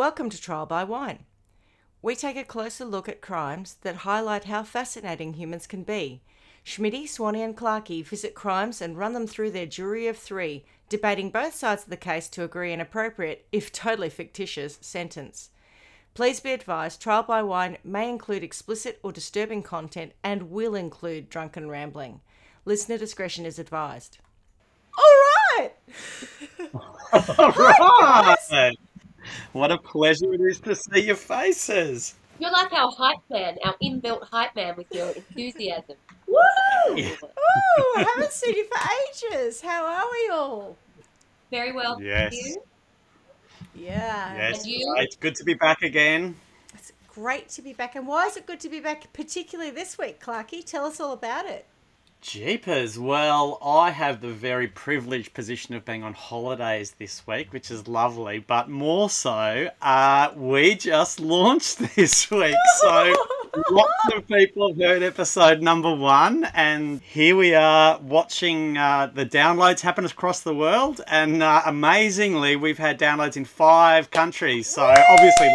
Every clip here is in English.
Welcome to Trial by Wine. We take a closer look at crimes that highlight how fascinating humans can be. Schmitty, Swanee, and Clarkey visit crimes and run them through their jury of three, debating both sides of the case to agree an appropriate, if totally fictitious, sentence. Please be advised Trial by Wine may include explicit or disturbing content and will include drunken rambling. Listener discretion is advised. All right! All right. What a pleasure it is to see your faces. You're like our hype man, our inbuilt hype man with your enthusiasm. Woo! Yeah. Ooh, haven't seen you for ages. How are we all? Very well. Yes. You. Yeah. Yes, you? it's good to be back again. It's great to be back. And why is it good to be back, particularly this week, Clarky? Tell us all about it. Jeepers. Well, I have the very privileged position of being on holidays this week, which is lovely. But more so, uh, we just launched this week. So lots of people have heard episode number one, and here we are watching uh, the downloads happen across the world. And uh, amazingly, we've had downloads in five countries. So obviously,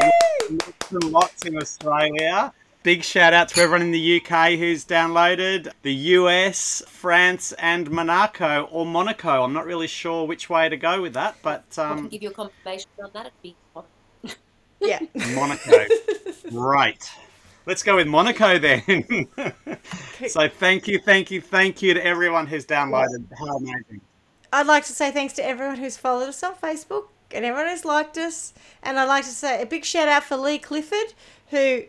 lots and lots in Australia. Big shout out to everyone in the UK who's downloaded, the US, France, and Monaco or Monaco. I'm not really sure which way to go with that, but I can um, give you a confirmation on that. It'd be Yeah. Monaco. right. Let's go with Monaco then. so thank you, thank you, thank you to everyone who's downloaded. How amazing. I'd like to say thanks to everyone who's followed us on Facebook and everyone who's liked us. And I'd like to say a big shout out for Lee Clifford, who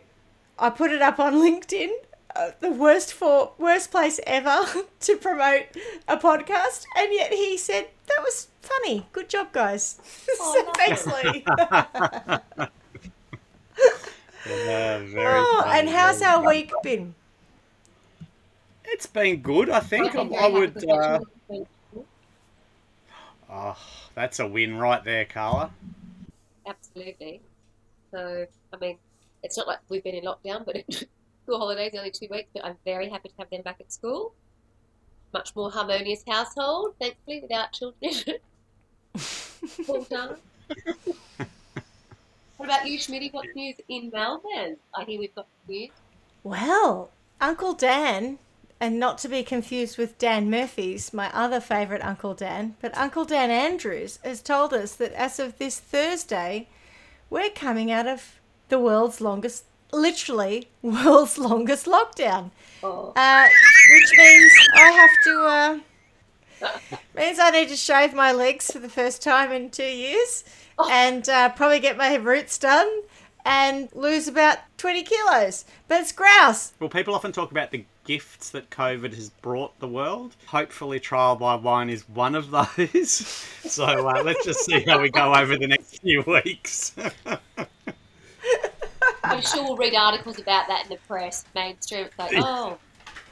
I put it up on LinkedIn. Uh, the worst for worst place ever to promote a podcast, and yet he said that was funny. Good job, guys. Oh, so thanks, Lee. Yeah, very oh, funny, and how's very our funny. week been? It's been good, I think. I've I would. Uh, oh, that's a win right there, Carla. Absolutely. So, I mean, it's not like we've been in lockdown, but school holidays only two weeks. But I'm very happy to have them back at school. Much more harmonious household, thankfully, without children. All done. what about you, Schmitty? What's news in Melbourne? I hear we've got news. Well, Uncle Dan, and not to be confused with Dan Murphy's, my other favourite Uncle Dan, but Uncle Dan Andrews has told us that as of this Thursday, we're coming out of the world's longest, literally, world's longest lockdown. Oh, Uh, which means I have to, uh, means I need to shave my legs for the first time in two years and uh, probably get my roots done and lose about 20 kilos. But it's grouse. Well, people often talk about the gifts that COVID has brought the world. Hopefully, Trial by Wine is one of those. so uh, let's just see how we go over the next few weeks. I'm sure we'll read articles about that in the press, mainstream. It's like, oh,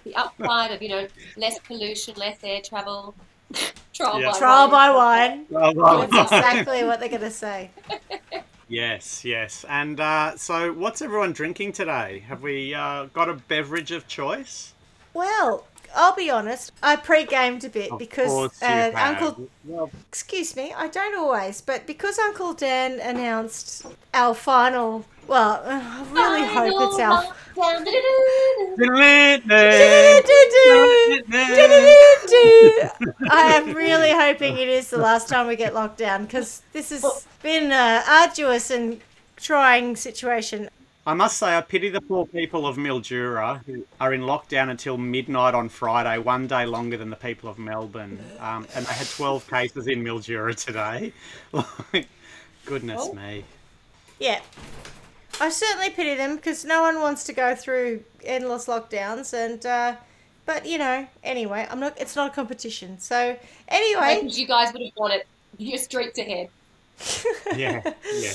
the upside of, you know, less pollution, less air travel, trial Yeah. by Trial wine. by wine. Trial by That's Wine. exactly what they're going to say. Yes, yes. And uh, so, what's everyone drinking today? Have we uh, got a beverage of choice? Well, I'll be honest, I pre-gamed a bit Of because uh. Uncle Well, Excuse me, I don't always, but because Uncle Dan announced our final, well, I really hope it's our. I am really hoping it is the last time we get locked down because this has been an arduous and trying situation. I must say, I pity the poor people of Mildura who are in lockdown until midnight on Friday, one day longer than the people of Melbourne. Um, and they had 12 cases in Mildura today. Like, goodness Oh. me. Yeah. I certainly pity them because no one wants to go through endless lockdowns and uh, but you know, anyway, I'm not it's not a competition. So anyway, Because you guys would have won it. You're streaks ahead. Yeah, yeah.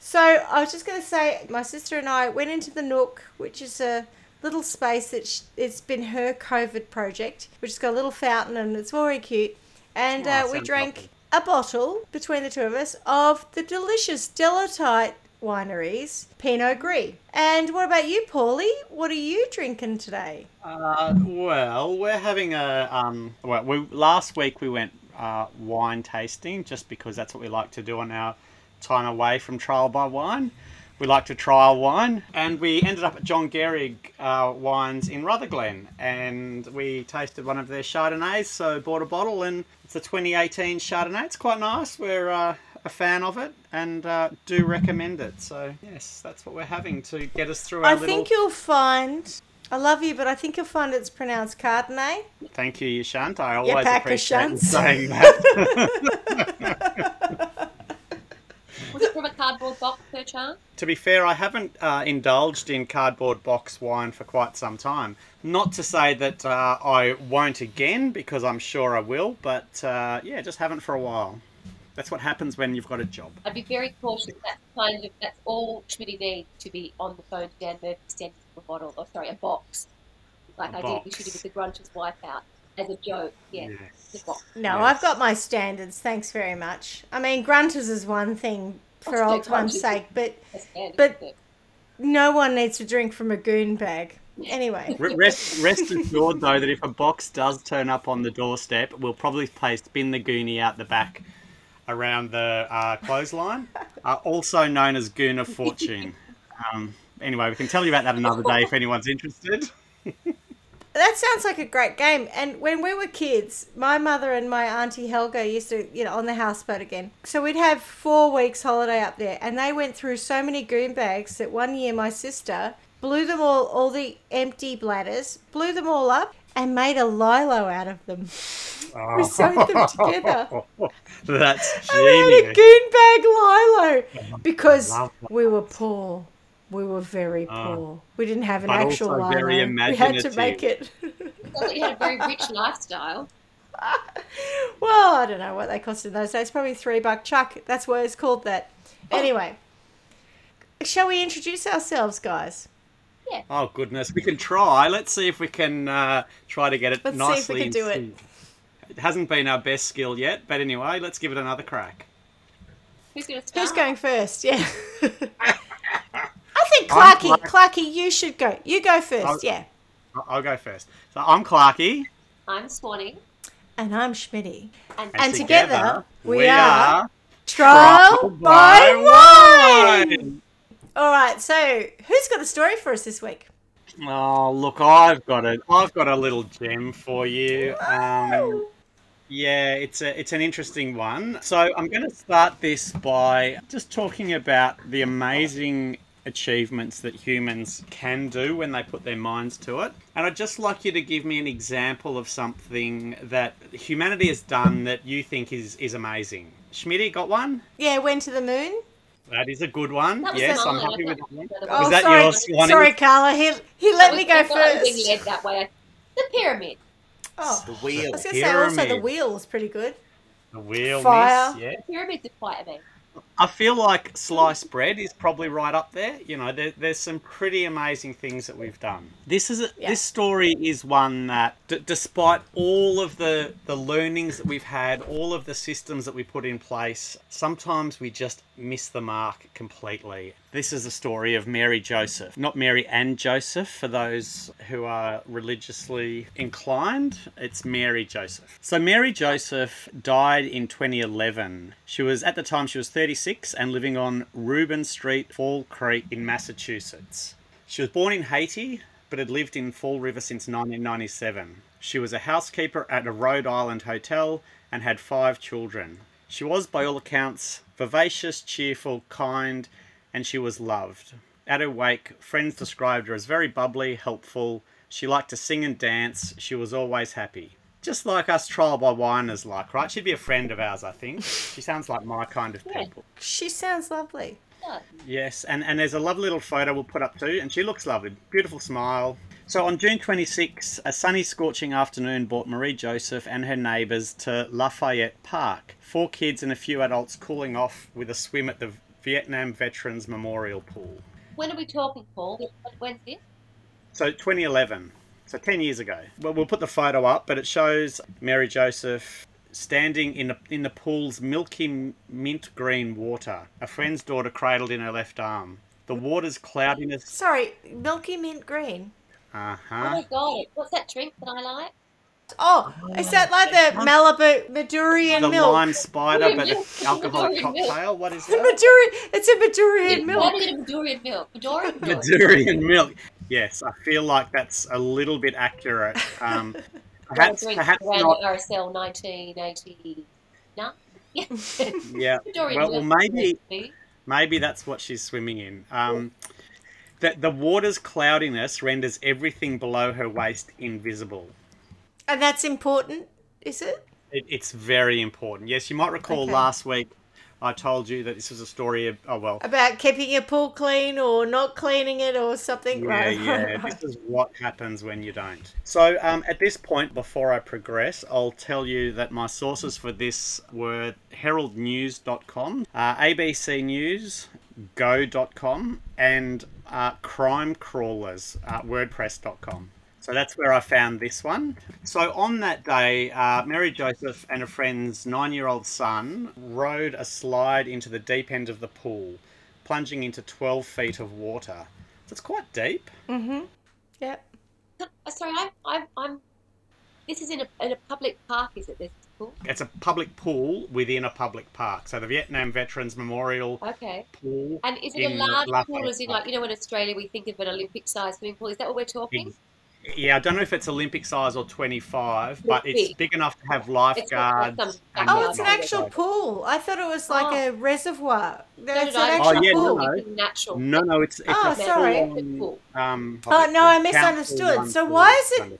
So I was just going to say, my sister and I went into the Nook, which is a little space that sh- it's been her COVID project, which has got a little fountain and it's very cute. And Oh, uh, we drank lovely. a bottle between the two of us of the delicious Delatite Wineries Pinot Gris. And what about you, Paulie? What are you drinking today? Uh, well, we're having a um. Well, we last week we went uh, wine tasting just because that's what we like to do on our time away from Trial by Wine. We like to trial wine, and we ended up at John Gehrig uh, Wines in Rutherglen, and we tasted one of their Chardonnays. So bought a bottle, and it's a 2018 Chardonnay. It's quite nice. We're uh, a fan of it, and uh, do recommend it. So yes, that's what we're having to get us through our I little. think you'll find. I love you, but I think you'll find it's pronounced Cardinay. Thank you, Shant. I always appreciate you saying that. Was it from a cardboard box, per chance? to be fair, I haven't uh, indulged in cardboard box wine for quite some time. Not to say that uh, I won't again, because I'm sure I will, but uh, yeah, just haven't for a while. That's what happens when you've got a job. I'd be very cautious. That's kind of that's all Schmitty needs to be on the phone to Dan Murphy sending him a bottle, or sorry, a box, like A I did with box. Schmitty with the Grunter's wife out as a joke. Yeah, the box. No, Yes. I've got my standards. Thanks very much. I mean, Grunters is one thing for old time's sake, but But- no one needs to drink from a goon bag. Anyway, Rest, rest assured, though, that if a box does turn up on the doorstep, we'll probably play Spin the Goonie out the back around the uh, clothesline, uh, also known as Goon of Fortune. Um, anyway, we can tell you about that another day if anyone's interested. that sounds like a great game. And when we were kids, my mother and my auntie Helga used to, you know, on the houseboat again. So we'd have four weeks holiday up there, and they went through so many goon bags that one year my sister blew them all, all the empty bladders, blew them all up, and made a lilo out of them. Oh. We sewed them together. That's I made a genius. goon bag lilo because we were poor. We were very Ah. poor. We didn't have an actual also lilo. very we had to make it. Sounds like you had a very rich lifestyle. well, I don't know what they cost in those days. Probably three buck chuck. That's why it's called that. Anyway, shall we introduce ourselves, guys? Yeah. Oh goodness, we can try. Let's see if we can uh, try to get it Let's see if we nicely. can do it. It hasn't been our best skill yet, but anyway, let's give it another crack. Who's going to start? Who's going first? Yeah. I think Clarky, Clarky, you should go. You go first, I'll- yeah. I- I'll go first. So I'm Clarky, I'm Swanee. And I'm Schmitty. And, And together, we are Trial Trial by Wine. All right, so who's got a story for us this week? Oh, look, I've got it. I've got a little gem for you. Um, yeah, it's a it's an interesting one. So I'm going to start this by just talking about the amazing achievements that humans can do when they put their minds to it. And I'd just like you to give me an example of something that humanity has done that you think is is amazing. Schmitty, got one? Yeah, went to the moon. That is a good one. That Yes, I'm happy with that one. the other Oh, one- that sorry, yours, Swanee? sorry, Carla. He he let me go I thought I was being first. led that way. The pyramid. Oh, The wheel. I was going to say also the wheel is pretty good. The wheel, Fire. miss, yeah. The pyramids are quite amazing. I feel like sliced bread is probably right up there. You know, there, there's some pretty amazing things that we've done. This is a, Yeah. this story is one that, d- despite all of the the learnings that we've had, all of the systems that we put in place, sometimes we just miss the mark completely. This is a story of Mary Joseph, not Mary and Joseph for those who are religiously inclined. It's Mary Joseph. So Mary Joseph died in 2011. She was at the time she was 36 and living on Reuben Street, Fall Creek in Massachusetts. She was born in Haiti but had lived in Fall River since 1997. She was a housekeeper at a Rhode Island hotel and had five children. She was, by all accounts, vivacious, cheerful, kind, and she was loved. At her wake, friends described her as very bubbly, helpful. She liked to sing and dance. She was always happy. Just like us trial by winers like, right? She'd be a friend of ours, I think. She sounds like my kind of Yeah. people. She sounds lovely. Yeah. Yes, and, and there's a lovely little photo we'll put up too, and she looks lovely. Beautiful smile. So on June 26, a sunny, scorching afternoon brought Marie Joseph and her neighbours to Lafayette Park. Four kids and a few adults cooling off with a swim at the Vietnam Veterans Memorial Pool. When are we talking, Paul? When's this? So 2011, so 10 years ago. Well, we'll put the photo up, but it shows Mary Joseph standing in the, in the pool's milky mint green water, a friend's daughter cradled in her left arm. The water's cloudiness. Sorry, milky mint green. Uh huh. Oh huh. my god, what's that drink that I like? Oh, is that like the Malibu Madurian the milk? lime spider, but Milk. alcoholic Midorian milk. cocktail. What is The that? Madurian, it's a Madurian It's milk. not even Durian milk. Durian milk. Madurian milk. Yes, I feel like that's a little bit accurate. Um, perhaps, Drink perhaps around not. RSL 1989. Yeah. Yeah. Well, well, maybe maybe that's what she's swimming in. Um, that the water's cloudiness renders everything below her waist invisible. And that's important, is it? It, it's very important. Yes, you might recall Okay. last week I told you that this was a story of oh well. About keeping your pool clean or not cleaning it or something? Yeah, right, yeah. This is what happens when you don't. So, um, at this point, before I progress, I'll tell you that my sources for this were heraldnews.com, uh, ABC News, go.com, and uh, crime crawlers, uh, wordpress.com. So that's where I found this one. So on that day, uh, Mary Joseph and a friend's nine year old son rode a slide into the deep end of the pool, plunging into 12 feet of water. So it's quite deep. Mm-hmm. Yep. Uh, Sorry, I, I, I'm. This is in a, in a public park, is it? This pool? It's a public pool within a public park. So the Vietnam Veterans Memorial Okay. Pool. And is it a large pool, as in like you know, in Australia we think of an Olympic-sized swimming pool? Is that what we're talking? Yeah, I don't know if it's Olympic size or 25, but It's it's big. big enough to have It's not like lifeguards. and backyard Oh, it's an actual pool. I thought it was like Oh. a reservoir. So That's did an actual Oh, yeah, no, pool. no. It's natural. No, no, it's, it's Oh, a sorry. Pool. Um, Oh, no, I misunderstood. So why is it- kind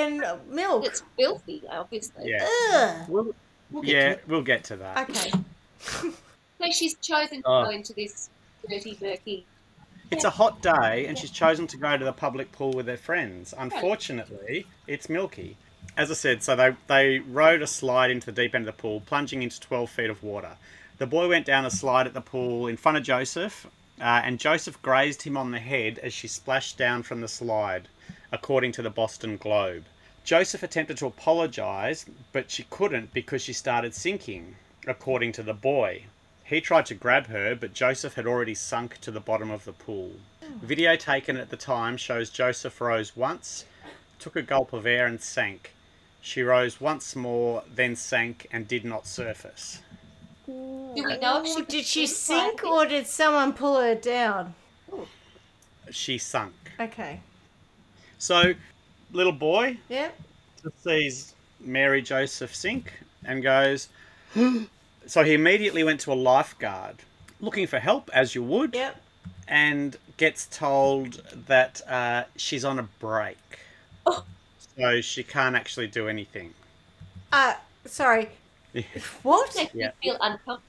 and milk. It's filthy, obviously. Yeah. We'll, We'll get yeah, to we'll get to that. Okay. So she's chosen to Oh. go into this dirty, murky. It's a hot day, and she's chosen to go to the public pool with her friends. Unfortunately, it's milky. As I said, so they, they rode a slide into the deep end of the pool, plunging into 12 feet of water. The boy went down a slide at the pool in front of Joseph, uh, and Joseph grazed him on the head as she splashed down from the slide, according to the Boston Globe. Joseph attempted to apologise, but she couldn't because she started sinking, according to the boy. He tried to grab her, but Joseph had already sunk to the bottom of the pool. Video taken at the time shows Joseph rose once, took a gulp of air, and sank. She rose once more, then sank, and did not surface. Do we know if she Did she sink or did someone pull her down? She sunk. Okay. So, little boy Yep. sees Mary Joseph sink and goes. so he immediately went to a lifeguard, looking for help, as you would. Yep. and gets told that uh, she's on a break. Oh. So she can't actually do anything. Uh, sorry. What? Make Yeah. me feel uncomfortable.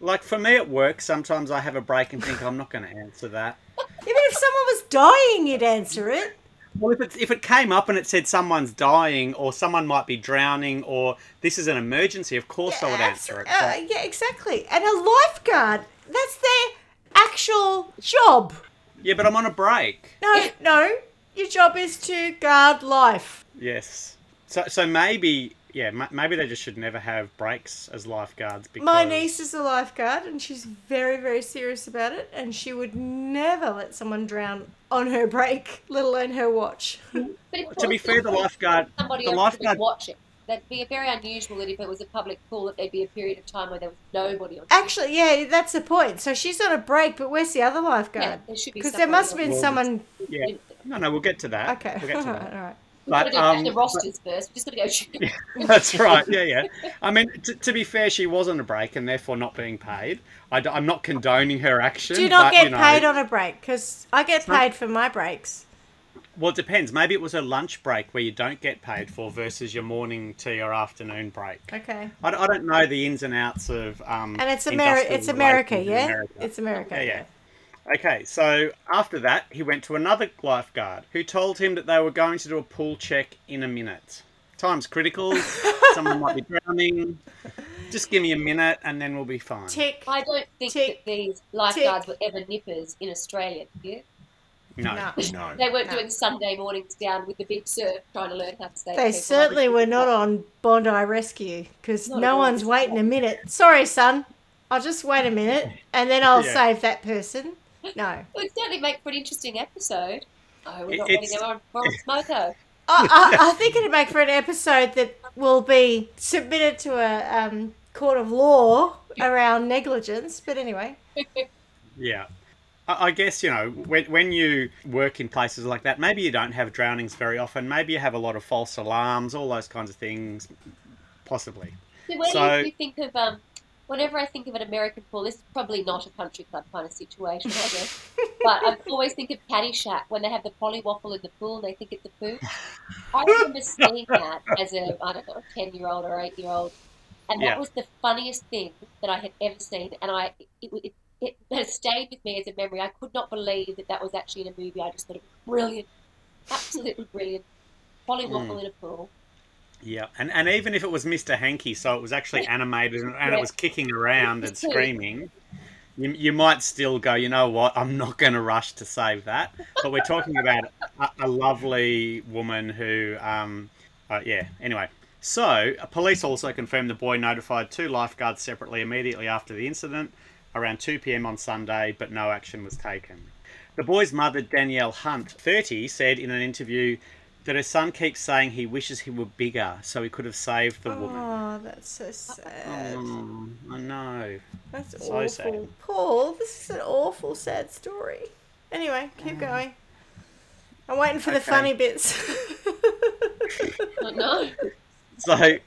Like for me at work, sometimes I have a break and think I'm not going to answer that. Even if someone was dying, you'd answer it. Well, if it, if it came up and it said someone's dying or someone might be drowning or this is an emergency, of course I would answer it. Uh, yeah, exactly. And a lifeguard, that's their actual job. yeah, but I'm on a break. No, no. Your job is to guard life. Yes. So so maybe yeah m- maybe they just should never have breaks as lifeguards because My niece is a lifeguard and she's very, very serious about it. And she would never let someone drown on her break, let alone her watch. But To be fair, the lifeguard somebody the lifeguard watching. That'd be very unusual that if it was a public pool, that there'd be a period of time where there was nobody on. Actually, yeah, that's the point. So she's on a break, but where's the other yeah, lifeguard? there should be. Because there must have been someone. yeah no no we'll get to that. Okay, We'll get all to right, that. all right. We've got to But, go back um, to rosters first. We've just got to go. Yeah, That's right. Yeah, yeah. I mean, t- to be fair, she was on a break and therefore not being paid. I, am not condoning her action. Do not but, get you know, paid on a break? Because I get paid for my breaks. Well, it depends. Maybe it was a lunch break where you don't get paid for versus your morning tea or afternoon break. Okay. I, d- I don't know the ins and outs of. Um, And it's Ameri- industrial It's America, relations in yeah. America. It's America. Yeah, yeah. Okay, so after that, he went to another lifeguard who told him that they were going to do a pool check in a minute. Time's critical. Someone might be drowning. Just give me a minute and then we'll be fine. Tick. I don't think Tick, that these lifeguards were ever nippers in Australia. Do you? No. No. No. They weren't No. doing Sunday mornings down with the big surf, trying to learn how to stay. They certainly were not on Bondi Rescue because no one's waiting a minute. Sorry, son. I'll just wait a minute and then I'll Yeah. save that person. No. It would certainly make for an interesting episode. Oh, we're not it's- letting them on Boris Smoko. I, I, I think it'd make for an episode that will be submitted to a um, court of law around negligence. But anyway, Yeah. I I guess, you know, when, when you work in places like that, maybe you don't have drownings very often. Maybe you have a lot of false alarms, all those kinds of things, possibly. So when So- you think of um, whenever I think of an American pool, this is probably not a country club kind of situation, I guess. but I always think of Caddyshack when they have the pollywaffle in the pool and they think it's a poo. I remember seeing that as a I don't know ten year old or eight year old, and that Yeah. was the funniest thing that I had ever seen, and I it, it, it has stayed with me as a memory. I could not believe that that was actually in a movie. I just thought it was brilliant, absolutely brilliant. Pollywaffle hmm. in a pool. Yeah. And, and even if it was Mr. Hanky, so it was actually animated and, and it was kicking around and screaming, you, you might still go, you know what, I'm not going to rush to save that. But we're talking about a, a lovely woman who, um, uh, yeah, anyway. So, uh, police also confirmed the boy notified two lifeguards separately immediately after the incident around 2 pm on Sunday, but no action was taken. The boy's mother, Danielle Hunt, 30, said in an interview that her son keeps saying he wishes he were bigger so he could have saved the woman. oh, that's so sad. Oh, I know. That's so awful. sad. Paul, this is an awful, sad story. Anyway, keep going. I'm waiting for the funny bits. I know. So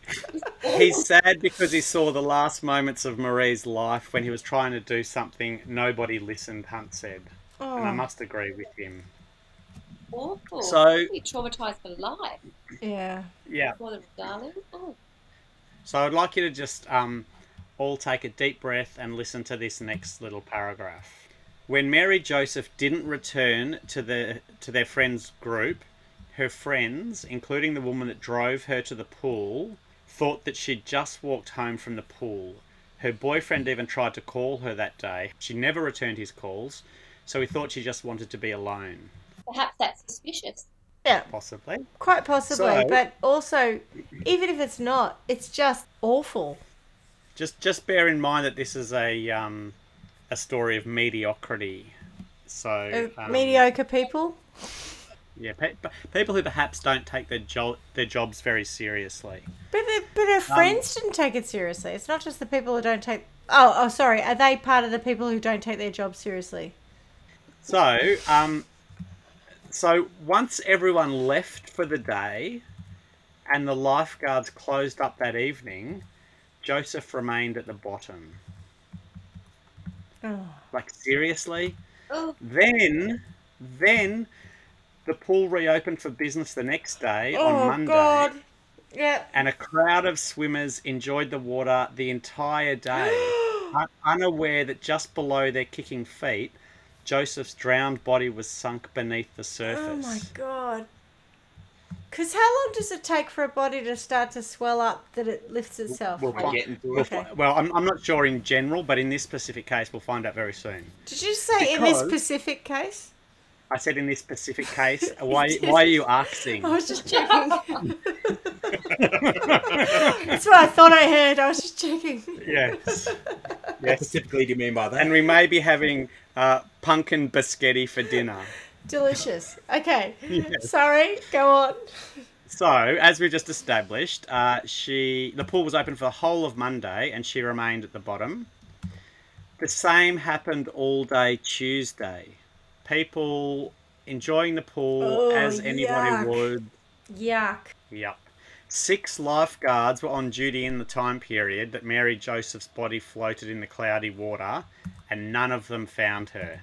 he's sad because he saw the last moments of Marie's life when he was trying to do something nobody listened, Hunt said. And I oh, must agree with him. Awful. So- Be traumatized for life. yeah. Yeah. Poor little darling. Oh. So I'd like you to just um, all take a deep breath and listen to this next little paragraph. When Mary Joseph didn't return to the to their friends group, her friends, including the woman that drove her to the pool, thought that she'd just walked home from the pool. Her boyfriend even tried to call her that day. She never returned his calls, so he thought she just wanted to be alone. Perhaps that's suspicious. Yeah, Possibly. quite possibly. So- but also, even if it's not, it's just awful. Just just bear in mind that this is a um, a story of mediocrity. So Uh, um, mediocre people. Yeah, pe- pe- people who perhaps don't take their jo- their jobs very seriously. But, the, but her friends didn't take it seriously. It's not just the people who don't take. Oh, oh, sorry. Are they part of the people who don't take their job seriously? So, um, so once everyone left for the day, and the lifeguards closed up that evening, Joseph remained at the bottom. Oh, Like seriously. Oh, Then, then, the pool reopened for business the next day oh on Monday. God. Yeah. and a crowd of swimmers enjoyed the water the entire day, un- unaware that just below their kicking feet, Joseph's drowned body was sunk beneath the surface. Oh my God. Because how long does it take for a body to start to swell up that it lifts itself? We'll, We'll get into it. fi- well, I'm, I'm not sure in general, but in this specific case, we'll find out very soon. Did you say in this specific case? I said in this specific case, why, why are you asking? I was just checking. That's what I thought I heard. I was just checking. Yes. What Yes. specifically do you mean by that? And we may be having uh, pumpkin biscotti for dinner. Delicious. Okay. Yes. Sorry. Go on. So, as we just established, uh, she the pool was open for the whole of Monday, and she remained at the bottom. The same happened all day Tuesday. People enjoying the pool Oh, as anybody yuck. would. Yuck. Yep. Six lifeguards were on duty in the time period that Mary Joseph's body floated in the cloudy water, and none of them found her.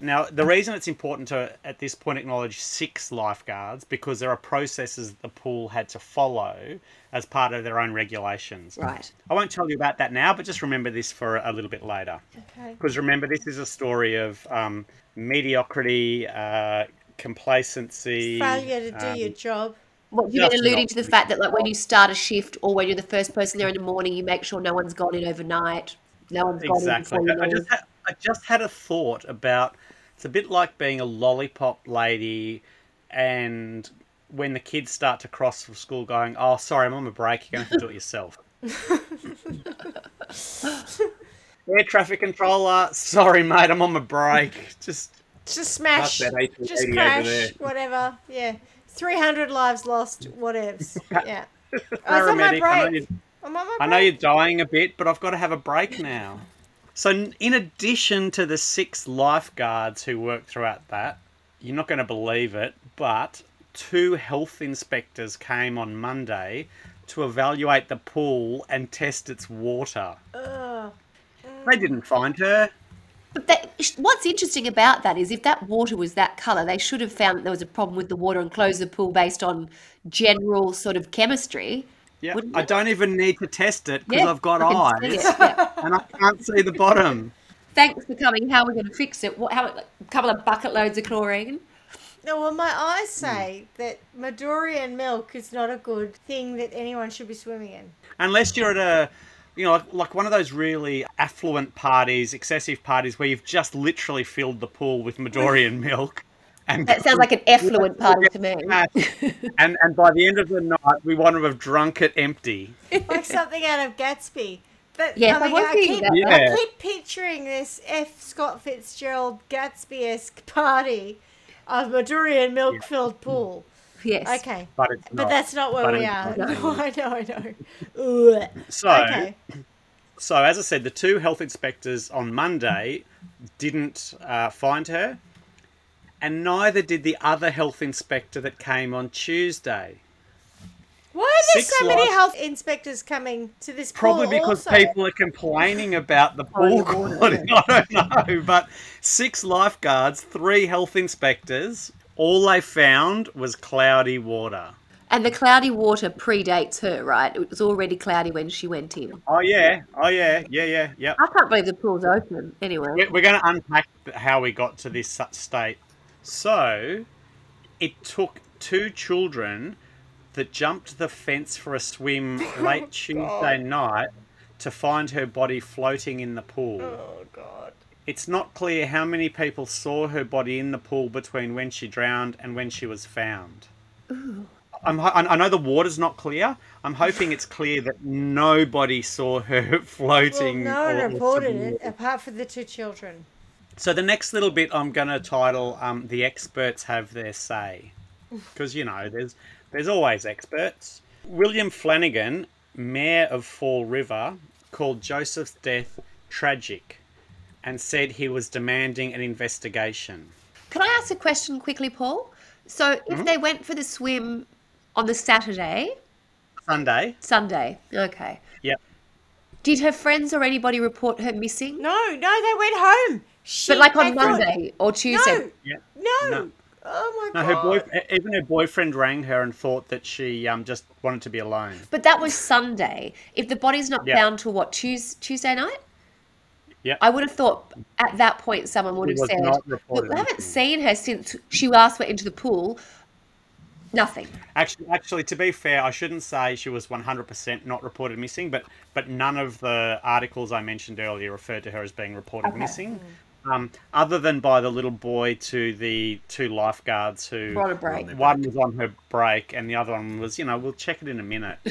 Now, the reason it's important to, at this point, acknowledge six lifeguards because there are processes the pool had to follow as part of their own regulations. right. I won't tell you about that now, but just remember this for a little bit later. Okay. Because remember, this is a story of um, mediocrity, uh, complacency, Failure to do um, your job. What you've been alluding to the fact that like when you start a shift or when you're the first person there in the morning, you make sure no one's gone in overnight, no one's gone Exactly. in before I just, had, I just had a thought about it's a bit like being a lollipop lady and when the kids start to cross from school going, oh, sorry, I'm on my break, you're going to have to do it yourself. Air traffic controller, sorry, mate, I'm on my break. Just, Just smash. Just crash. Whatever. Yeah. 300 lives lost, whatevs. Yeah. I was on my Paramedic, I break. You- I'm on my I know you're dying a bit, but I've got to have a break now. So, in addition to the six lifeguards who worked throughout that, you're not going to believe it, but two health inspectors came on Monday to evaluate the pool and test its water. Ugh. They didn't find her. But that, what's interesting about that is if that water was that colour, they should have found that there was a problem with the water and closed the pool based on general sort of chemistry. Yeah, Wouldn't I it? don't even need to test it because Yeah, I've got I can see eyes it, yeah. and I can't see the bottom. Thanks for coming. How are we going to fix it? What? How? A couple of bucket loads of chlorine. No, well, my Hmm. eyes say that Madurian milk is not a good thing that anyone should be swimming in. unless you're at a you know like, like one of those really affluent parties excessive parties where you've just literally filled the pool with Madorian milk and That sounds like an effluent party to me. and and by the end of the night we want to have drunk it empty Like something out of Gatsby. But Yes, I I mean, was I, keep. Yeah. I keep picturing this F. Scott Fitzgerald Gatsby-esque party of Madurian milk-filled pool. Yes. Okay. but it's But that's not where But we are. No, I know, I know. Ugh. so Okay. so as i said the two health inspectors on monday didn't uh, find her and neither did the other health inspector that came on tuesday Why are there Six so many lives- health inspectors coming to this pool? Probably pool because also? people are complaining about the pool quality. I don't know, but six lifeguards, three health inspectors, all they found was cloudy water. And the cloudy water predates her, right? It was already cloudy when she went in. Oh yeah, oh yeah, yeah, yeah, yeah. I can't believe the pool's open. Anyway. We're, we're going to unpack how we got to this state. So, it took two children that jumped the fence for a swim oh, late Tuesday night to find her body floating in the pool. Oh God. It's not clear how many people saw her body in the pool between when she drowned and when she was found. I'm, I I know the water's not clear. I'm hoping it's clear that nobody saw her floating. Well, no one or- or reported it apart from the two children. So the next little bit I'm going to title um, "The Experts Have Their Say," because you know there's there's always experts. William Flanagan, mayor of Fall River, called Joseph's death tragic, and said he was demanding an investigation. Can I ask a question quickly, Paul? So if Mm-hmm. they went for the swim on the Saturday, Sunday. Sunday, okay. Yep. Did her friends or anybody report her missing? No, no, they went home. She, But like on thought- Monday or Tuesday? No, Yeah. no. No. Oh my No, her god. boy, even her boyfriend rang her and thought that she um, just wanted to be alone. But that was Sunday. If the body's not Yeah. found till what Tues Tuesday night? Yeah. I would have thought at that point someone would It have said, "Look, reported we haven't seen her since she last went into the pool." Nothing. Actually, actually, to be fair, I shouldn't say she was 100% not reported missing, but but none of the articles I mentioned earlier referred to her as being reported Okay. missing, um, other than by the little boy to the two lifeguards who We're a break. one was on her break and the other one was, you know, we'll check it in a minute.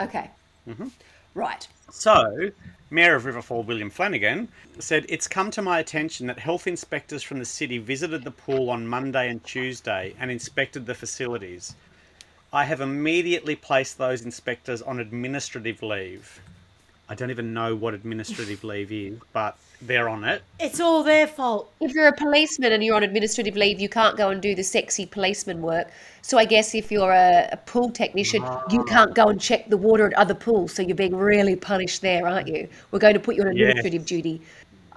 Okay. Mm-hmm. Right. So, Mayor of Riverfall William Flanagan said, It's come to my attention that health inspectors from the city visited the pool on Monday and Tuesday and inspected the facilities. I have immediately placed those inspectors on administrative leave. I don't even know what administrative leave is, but they're on it. It's all their fault. If you're a policeman and you're on administrative leave, you can't go and do the sexy policeman work. So I guess if you're a, a pool technician, you ah. can't go and check the water at other pools. So you're being really punished there, aren't you? We're going to put you on Yes. administrative duty.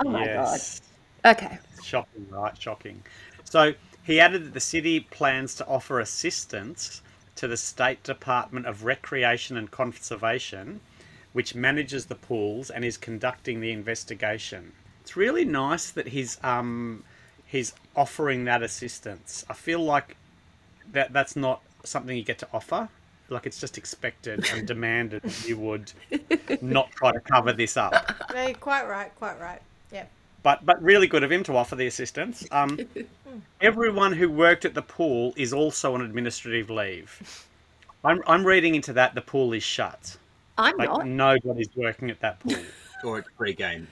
Oh my yes. god. Okay. Shocking, right? Shocking. So he added that the city plans to offer assistance to the State Department of Recreation and Conservation, which manages the pools and is conducting the investigation. It's really nice that he's um he's offering that assistance. I feel like that that's not something you get to offer. Like it's just expected and demanded that you would not try to cover this up No, you're quite right, quite right. Yep. but but really good of him to offer the assistance. Um, everyone who worked at the pool is also on administrative leave. I'm I'm reading into that the pool is shut. I'm Like not. nobody's working at that pool. Or it's pre-game.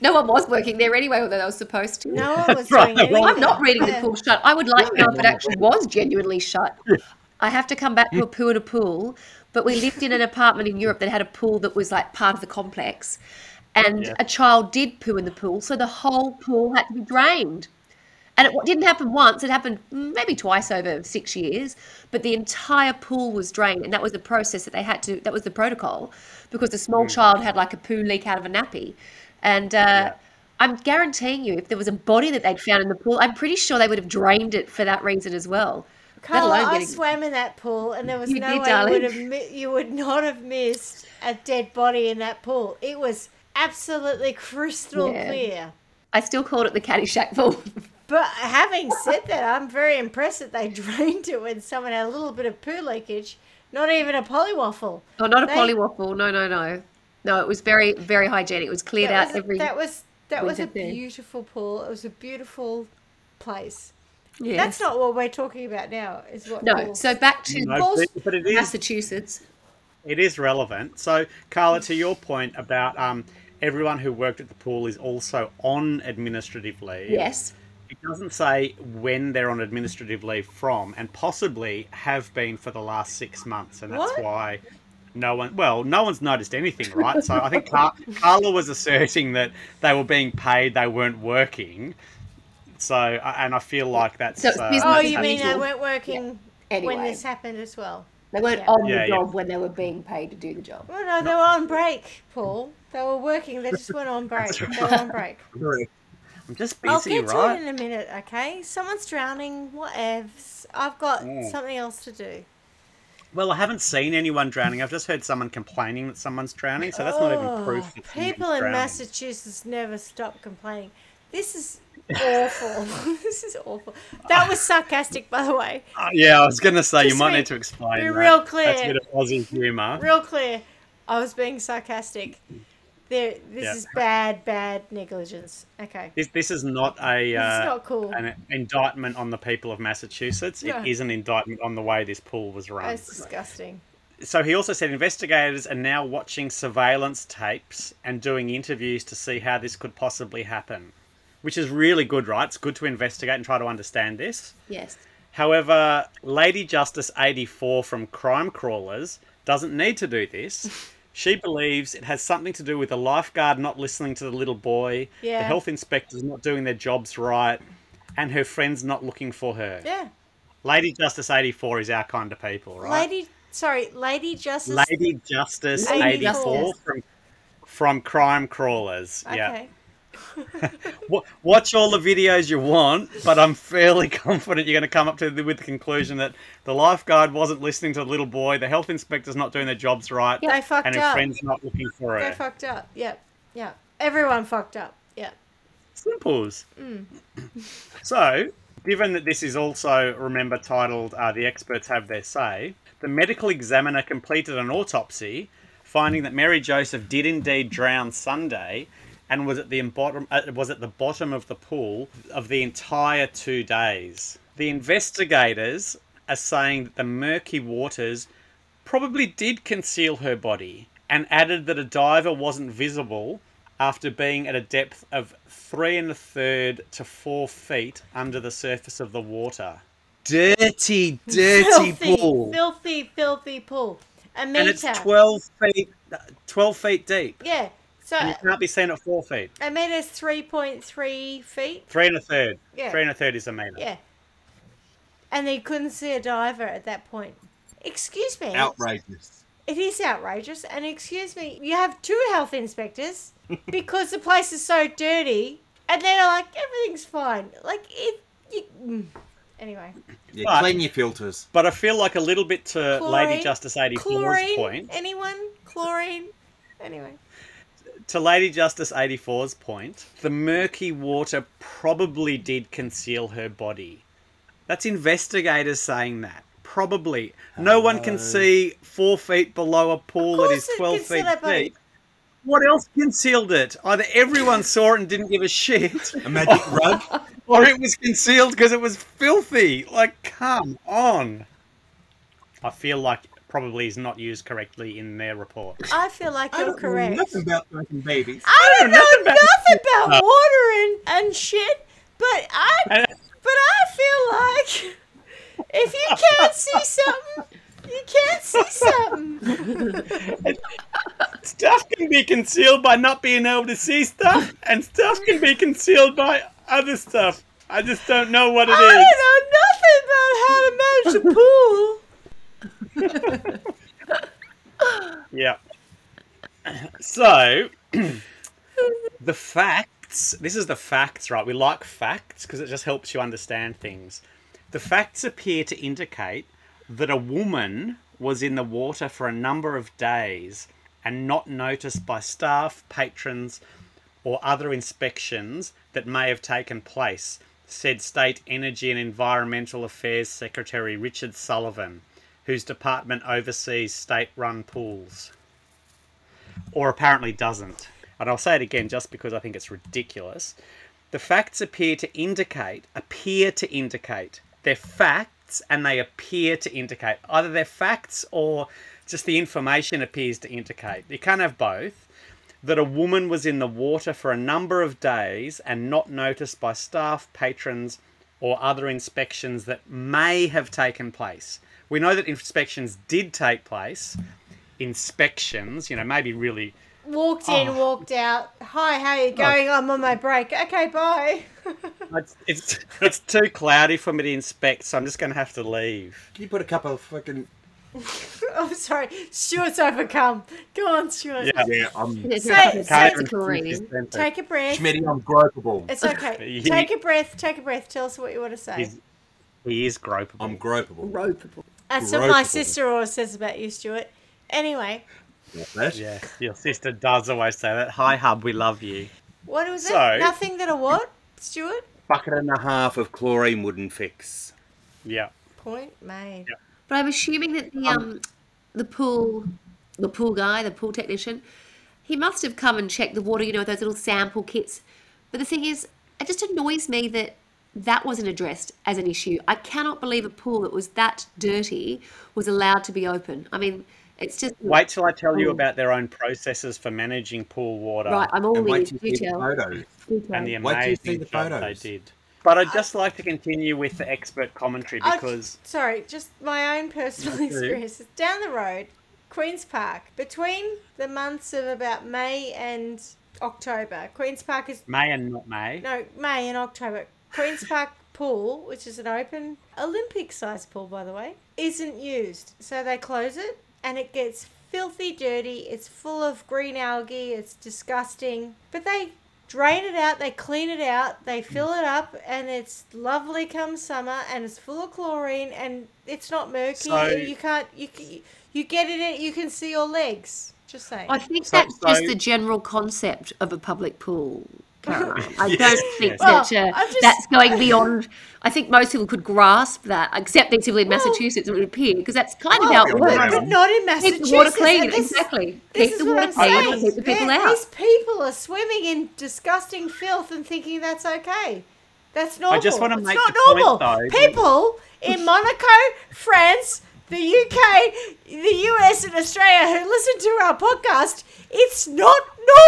No one was working there anyway, although they were supposed to. No one was Right, doing anything. I'm not reading the pool shut. I would like to know if it actually was genuinely shut. I have to come back to a poo in a pool, but we lived in an apartment in Europe that had a pool that was like part of the complex. And Yeah. a child did poo in the pool, so the whole pool had to be drained. And it didn't happen once, it happened maybe twice over six years, but the entire pool was drained. And that was the process that they had to, that was the protocol, because the small child had like a poo leak out of a nappy. And uh, I'm guaranteeing you, if there was a body that they'd found in the pool, I'm pretty sure they would have drained it for that reason as well. Carla, I getting- swam in that pool, and there was You no did, way darling. you would, have mi- you would not have missed a dead body in that pool. It was absolutely crystal Yeah. clear. I still called it the Caddyshack pool. But having said that, I'm very impressed that they drained it when someone had a little bit of poo leakage. Not even a pollywaffle. oh, not a They- pollywaffle. No, no, no. No, it was very, very hygienic. It was cleared That out was, every. that was that was a winter thing. beautiful pool. It was a beautiful place. Yes. That's not what we're talking about now. Is what No, pools- so back to No, Pools- but, but it is Massachusetts. it is relevant. So, Carla, to your point about um, everyone who worked at the pool is also on administrative leave. Yes. It doesn't say when they're on administrative leave from, and possibly have been for the last six months, and that's What? why no one. Well, no one's noticed anything, right? So I think Car- Carla was asserting that they were being paid, they weren't working. So, uh, and I feel like that's. So uh, business oh, that's you mean they weren't working Anyway. when this happened as well? They weren't Yeah. on Yeah, the yeah. job when they were being paid to do the job. Well, no, they were on break, Paul. They were working. They just went on break. They were on break. I'm just I'll get right? to it in a minute, okay? Someone's drowning. Whatevs. I've got something else to do. Well, I haven't seen anyone drowning. I've just heard someone complaining that someone's drowning, so that's not even proof. Oh, That people in drowning. Massachusetts never stop complaining. This is awful. this is awful. That was sarcastic, by the way. Uh, yeah, I was going to say you might be- need to explain. be that. real That's clear. a bit of Aussie humour. Real clear. I was being sarcastic. There, this Yeah. is bad, bad negligence. Okay. This, this is not a uh, not cool. an indictment on the people of Massachusetts. No. It is an indictment on the way this pool was run. That's disgusting. So he also said investigators are now watching surveillance tapes and doing interviews to see how this could possibly happen, which is really good, right? It's good to investigate and try to understand this. Yes. However, Lady Justice 84 from Crime Crawlers doesn't need to do this. She believes it has something to do with the lifeguard not listening to the little boy, Yeah. the health inspectors not doing their jobs right, and her friends not looking for her. Yeah. Lady Justice 84 is our kind of people, right? Lady, sorry, Lady Justice. Lady Justice 84. 84 from, from Crime Crawlers. Okay. Wa- Watch all the videos you want, but I'm fairly confident you're going to come up to the, with the conclusion that the lifeguard wasn't listening to the little boy, the health inspector's not doing their jobs right, They fucked and her up. friend's not looking for They her. fucked up. Yep. Yeah. Everyone fucked up. Yeah. Simples. so, given that this is also, remember, titled uh, The Experts Have Their Say, the medical examiner completed an autopsy, finding that Mary Joseph did indeed drown Sunday and was at the bottom, uh, was at the bottom of the pool of the entire two days. The investigators are saying that the murky waters probably did conceal her body and added that a diver wasn't visible after being at a depth of three and a third to four feet under the surface of the water. Dirty, dirty filthy, pool. filthy, filthy pool. A meter. And it's 12 feet, 12 feet deep. Yeah. So And you can't be seen at four feet. a meter's three point three feet. Three and a third. Yeah. Three and a third is a meter. Yeah. And they couldn't see a diver at that point. Excuse me. Outrageous. It is outrageous. And excuse me, you have two health inspectors because the place is so dirty, and they're like everything's fine. Like it. You, mm. anyway, Yeah, But- clean your filters. But I feel like a little bit to Chlorine? Lady Justice 84's chlorine. point. Anyone? Chlorine. Anyway. To Lady Justice 84's point, the murky water probably did conceal her body. That's investigators saying that. Probably. No one can uh, see four feet below a pool that is it 12 feet deep. What else concealed it? Either everyone saw it and didn't give a shit, A magic rug. or it was concealed because it was filthy. Like, come on. I feel like probably is not used correctly in their report. I feel like I you're don't know correct. nothing about making babies. I don't know know nothing nothing about- about water and, and shit, but I but I feel like if you can't see something, you can't see something. stuff can be concealed by not being able to see stuff, and stuff can be concealed by other stuff. I just don't know what it is. I don't know nothing about how to manage a pool. Yeah. So, the facts. This is the facts, right? We like facts because it just helps you understand things. The facts appear to indicate that a woman was in the water for a number of days and not noticed by staff, patrons, or other inspections that may have taken place, said State Energy and Environmental Affairs Secretary Richard Sullivan, whose department oversees state run pools or apparently doesn't. And I'll say it again just because I think it's ridiculous. The facts appear to indicate, appear to indicate, they're facts and they appear to indicate. Either they're facts or just the information appears to indicate. You can't have both. That a woman was in the water for a number of days and not noticed by staff, patrons, or other inspections that may have taken place. We know that inspections did take place. Inspections, you know, maybe really Walked in, Oh. walked out. Hi, how are you oh. going? I'm on my break. Okay, bye. It's, it's it's too cloudy for me to inspect, so I'm just going to have to leave. Can you put a couple of fucking I'm sorry. Stuart's overcome. Go on, Stuart. Yeah. yeah? I'm There's Say- a say- couple even of chlorine. finish this Take a breath. Schmitty. I'm gropable. It's okay. Take a breath. Take a breath. Tell us what you want to say. He's, he is gropable. I'm gropable. Ropeable. That's what my sister always says about you, Stuart. Anyway, That. Yeah, your sister does always say that. Hi, hub, we love you. what was So- it? Nothing that a what, Stuart? Bucket and a half of chlorine wouldn't fix. Yeah. Point made. But I'm assuming that the um the pool the pool guy, the pool technician, he must have come and checked the water, you know, those little sample kits. But the thing is, it just annoys me that that wasn't addressed as an issue. I cannot believe a pool that was that dirty was allowed to be open. I mean, it's just Wait till I tell you Oh. about their own processes for managing pool water right. I'm all And wait ears. till you see the photos. and the Wait you see amazing the job they did. But I'd uh, just like to continue with the expert commentary I- because sorry, just my own personal Okay. experiences. Down the road, Queen's Park, between the months of about May and October, Queen's Park is May and not May. no May and October. Queen's Park pool, which is an open Olympic sized pool by the way, isn't used. So they close it and it gets filthy dirty. It's full of green algae. It's disgusting. But they drain it out, they clean it out, they hmm. fill it up and it's lovely come summer and it's full of chlorine and it's not murky. So- you can't you you get in it, you can see your legs. Just saying. I think So- that's just the general concept of a public pool. Caroline. I Yes, don't think yes. that Well, uh, I'm just- that's going beyond. I think most people could grasp that, except these people in Well- Massachusetts, it would appear, because that's kind of Oh, how it but- works. but not in Massachusetts. Keep Massachusetts. the water clean, this- exactly. This Keep is the what water I'm clean saying. and keep the people There- out. These people are swimming in disgusting filth and thinking that's okay. That's normal. I just wanna it's make not the point, though, that- People in Monaco, France, the UK, the US, and Australia who listen to our podcast, it's not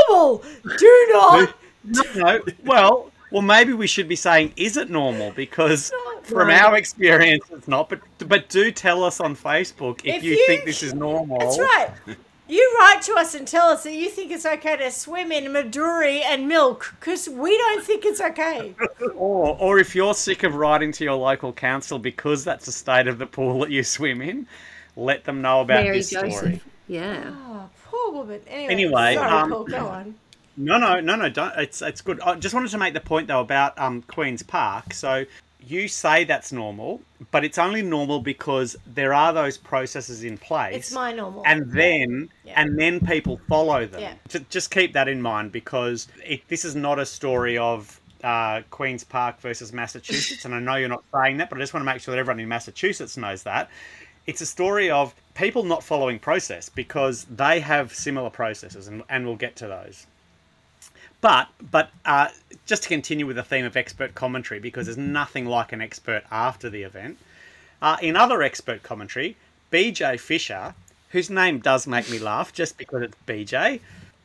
normal. Do not. No, no. Well, well, maybe we should be saying, is it normal? Because from Right. our experience, it's not. But but do tell us on Facebook if, If you, you- think this is normal. That's right. You write to us and tell us that you think it's okay to swim in Midori and milk because we don't think it's okay. Or, or if you're sick of writing to your local council because that's the state of the pool that you swim in, let them know about Mary this Joseph. story. Yeah. Oh, poor woman. Anyway, Anyway, sorry, um, Paul, go on. No, no, no, no. Don't. It's it's good. I just wanted to make the point though about um, Queens Park. So you say that's normal, but it's only normal because there are those processes in place. It's my normal. and then Yeah. and then people follow them. Yeah. Ju- Just keep that in mind because it, this is not a story of uh, Queens Park versus Massachusetts, and I know you're not saying that, but I just want to make sure that everyone in Massachusetts knows that. It's a story of people not following process because they have similar processes, and, and we'll get to those. But but uh, just to continue with the theme of expert commentary, because there's nothing like an expert after the event. Uh, in other expert commentary, BJ Fisher, whose name does make me laugh just because it's BJ,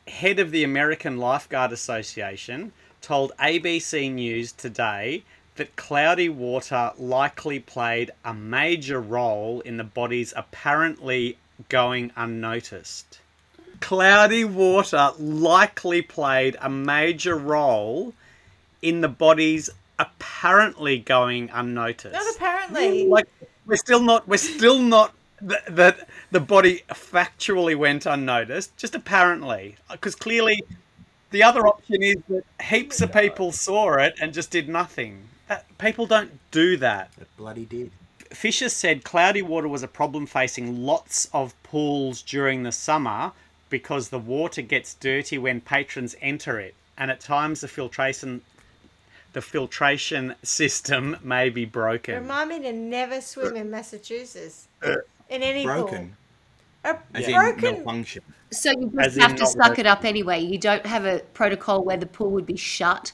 head of the American Lifeguard Association, told ABC News today that cloudy water likely played a major role in the body's apparently going unnoticed. Cloudy water likely played a major role in the bodies apparently going unnoticed. Not apparently. like we're still not we're still not that the body factually went unnoticed just apparently because clearly the other option is that heaps of people saw it and just did nothing that, people don't do that It bloody did. Fisher said cloudy water was a problem facing lots of pools during the summer because the water gets dirty when patrons enter it, and at times the filtration the filtration system may be broken. Remind me to never swim in Massachusetts. Uh, in any Broken. pool. A As broken. malfunction. So you just in have to suck working. it up anyway. You don't have a protocol where the pool would be shut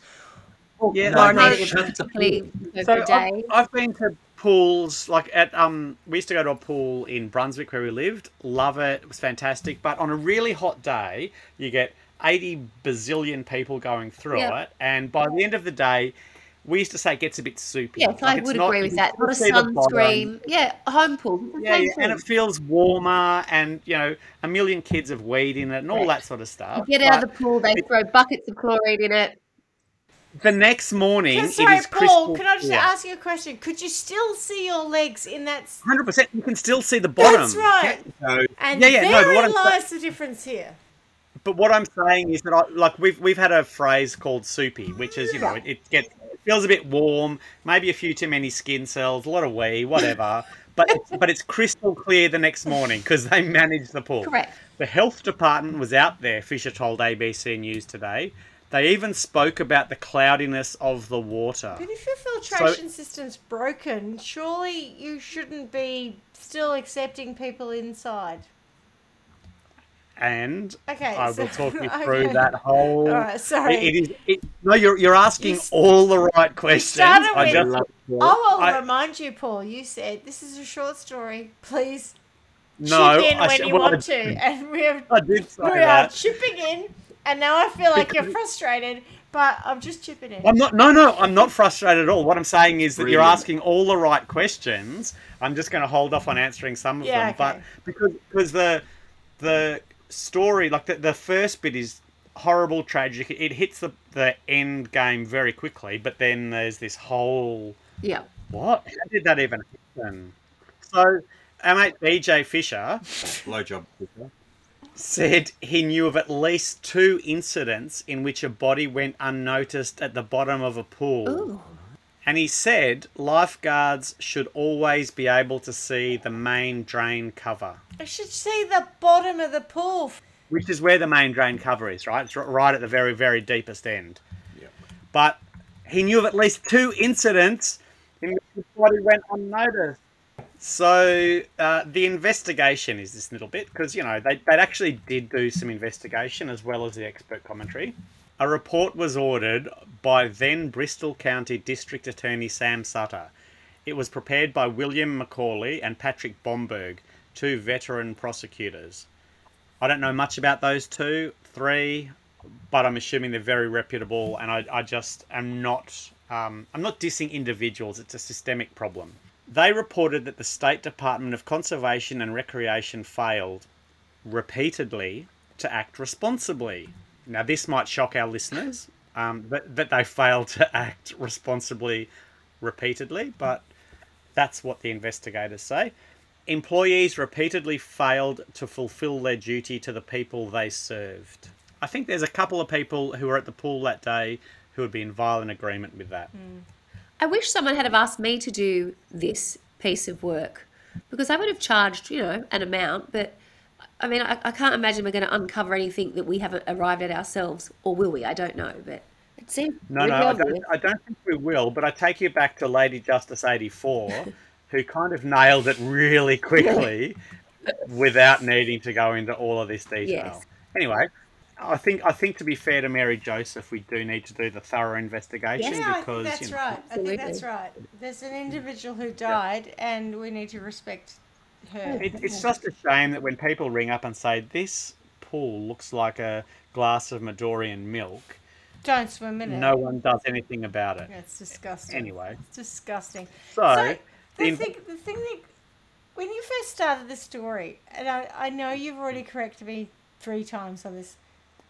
or Yeah, no, no, chlorinated shut the particularly for So a I've, day. I've been to pools like at um we used to go to a pool in Brunswick where we lived. Love it. It was fantastic. But on a really hot day, you get 80 bazillion people going through Yeah. it, and by the end of the day, we used to say it gets a bit soupy. Yes, Like, I would not- agree with that. Not a sunscreen. Yeah, a home pool. Yeah, yeah, and it feels warmer, and you know, a million kids have weed in it, and all that sort of stuff. You get out of the pool, they throw buckets of chlorine in it. The next morning, Can, sorry, is Paul, crystal can I just clear. ask you a question? Could you still see your legs in that? Hundred percent, you can still see the bottom. That's right. So And Yeah, yeah, no, but therein sa- lies the difference here. But what I'm saying is that, I, like, we've we've had a phrase called soupy, which is you know it, it gets it feels a bit warm, maybe a few too many skin cells, a lot of wee, whatever. but it's, but it's crystal clear the next morning because they manage the pool. Correct. The health department was out there. Fisher told ABC News today. They even spoke about the cloudiness of the water. But if your filtration system's broken, surely you shouldn't be still accepting people inside. and Okay, I so- will talk you okay. through that whole. All right, sorry. It, it is. It, no, you're you're asking You s- all the right questions. I with- just, love it. I will I- remind you, Paul. You said this is a short story. Please no, chip in I when sh- you well, I- want to, and we have I did say we are that. chipping in, and now I feel like you're frustrated, but I'm just chipping in. I'm not. No, no, I'm not frustrated at all. What I'm saying is that you're asking all the right questions. I'm just going to hold off on answering some of Yeah, them, but because because the the story, like the, the first bit, is horrible, tragic. It hits the the end game very quickly, but then there's this whole Yeah. what? How did that even happen? So, our mate BJ Fisher Low job. Peter. Said he knew of at least two incidents in which a body went unnoticed at the bottom of a pool. Ooh. And he said lifeguards should always be able to see the main drain cover, I should see the bottom of the pool. which is where the main drain cover is, right? It's right at the very, very deepest end. Yep. But he knew of at least two incidents in which the body went unnoticed. So uh, the investigation is this little bit because you know they they actually did do some investigation as well as the expert commentary. A report was ordered by then Bristol County District Attorney Sam Sutter. It was prepared by William Macaulay and Patrick Bomberg, two veteran prosecutors. I don't know much about those two, three, but I'm assuming they're very reputable, and I, I just am not. Um, I'm not dissing individuals. It's a systemic problem. They reported that the State Department of Conservation and Recreation failed repeatedly to act responsibly. Now, this might shock our listeners um, that, that they failed to act responsibly repeatedly, but that's what the investigators say. Employees repeatedly failed to fulfill their duty to the people they served. I think there's a couple of people who were at the pool that day who would be in violent agreement with that. I wish someone had have asked me to do this piece of work because I would have charged, you know, an amount. But I mean, I, I can't imagine we're going to uncover anything that we haven't arrived at ourselves, or will we? I don't know, but it seems No, no, I don't, I don't think we will, but I take you back to Lady Justice 84, who kind of nailed it really quickly without needing to go into all of this detail. Yes. Anyway, I think I think to be fair to Mary Joseph, we do need to do the thorough investigation Yeah, I think that's you know, right. I think that's right. There's an mm. individual who died, and we need to respect her. It, it's just a shame that when people ring up and say this pool looks like a glass of Midori and milk, Don't swim in it. no one does anything about it. That's disgusting. Anyway, It's disgusting. so, So, the the in- thing, the thing that when you first started the story, and I, I know you've already corrected me three times on this.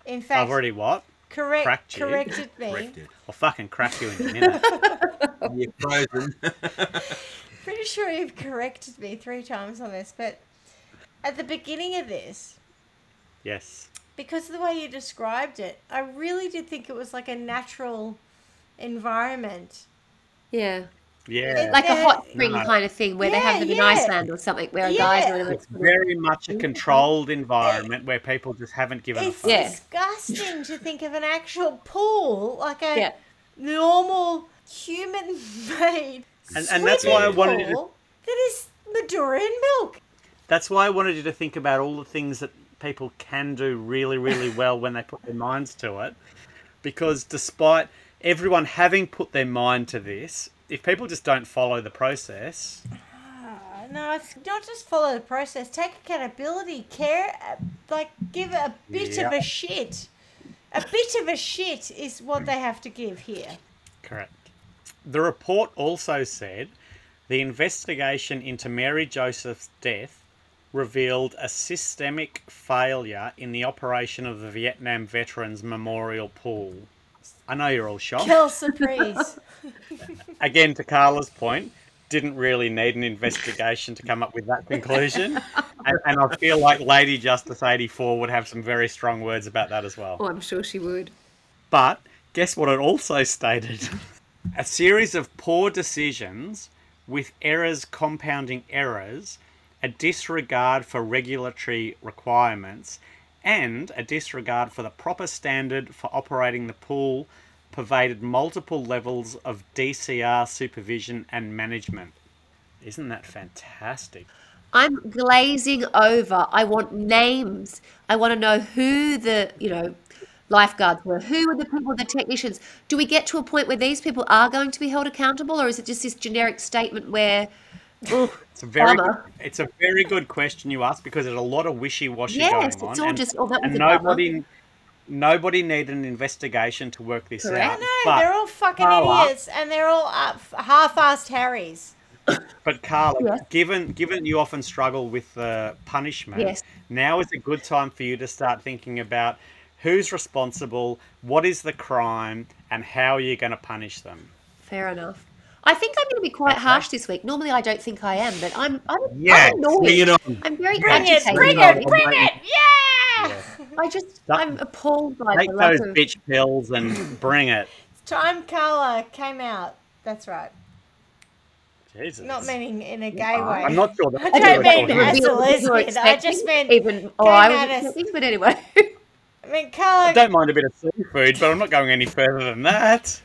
In fact, I've already what? correct, cracked you. corrected me. Corrected. I'll fucking crack you in a minute. You're frozen. Pretty sure you've corrected me three times on this, but at the beginning of this, yes. because of the way you described it, I really did think it was like a natural environment. Yeah. Yeah. Like a hot spring No. kind of thing where they have them in yeah. Iceland or something where a Yeah. geyser and It's very much a controlled environment where people just haven't given a It's fuck. Yeah. disgusting to think of an actual pool, like a Yeah. normal human-made And- and that's why I swimming wanted you to- pool that is Midori and milk. That's why I wanted you to think about all the things that people can do really, really well when they put their minds to it. Because despite everyone having put their mind to this, if people just don't follow the process, Uh, No, it's not just follow the process. Take accountability, care, uh, like give a bit of a shit. A bit of a shit is what they have to give here. correct. The report also said the investigation into Mary Joseph's death revealed a systemic failure in the operation of the Vietnam Veterans Memorial Pool. I know you're all shocked. Kill surprise. again to Carla's point, didn't really need an investigation to come up with that conclusion. and, and I feel like Lady Justice 84 would have some very strong words about that as well. Oh, I'm sure she would. But guess what it also stated? A series of poor decisions with errors compounding errors, a disregard for regulatory requirements, and a disregard for the proper standard for operating the pool pervaded multiple levels of DCR supervision and management. Isn't that fantastic? I'm glazing over. I want names. I want to know who the, you know, lifeguards were. Who are the people, the technicians? Do we get to a point where these people are going to be held accountable, or is it just this generic statement where, It's a very Bummer. it's a very good question you ask because there's a lot of wishy washy Yes, going on. it's all and, just, oh, that was and a bummer. nobody nobody needed an investigation to work this Correct. out. No, but, they're all fucking Carla- idiots, and they're all uh, half-assed Harrys. but Carla, Yes. given given you often struggle with the punishment, Yes. now is a good time for you to start thinking about who's responsible, what is the crime, and how are you going to punish them. fair enough. I think I'm going to be quite harsh this week. Normally, I don't think I am, but I'm, I'm, Yes, I'm annoyed. Bring it on. I'm very Bring it, agitated. bring it, bring it, yeah! I just, That- I'm appalled by Take the lack those of. bitch pills and bring it. Time Carla came out. That's right. Jesus. Not meaning in a gay way. I'm not sure. I don't mean talking as a lesbian. I just meant even. Oh, I was as- expecting, but anyway. I mean, Carla. I don't mind a bit of seafood, but I'm not going any further than that.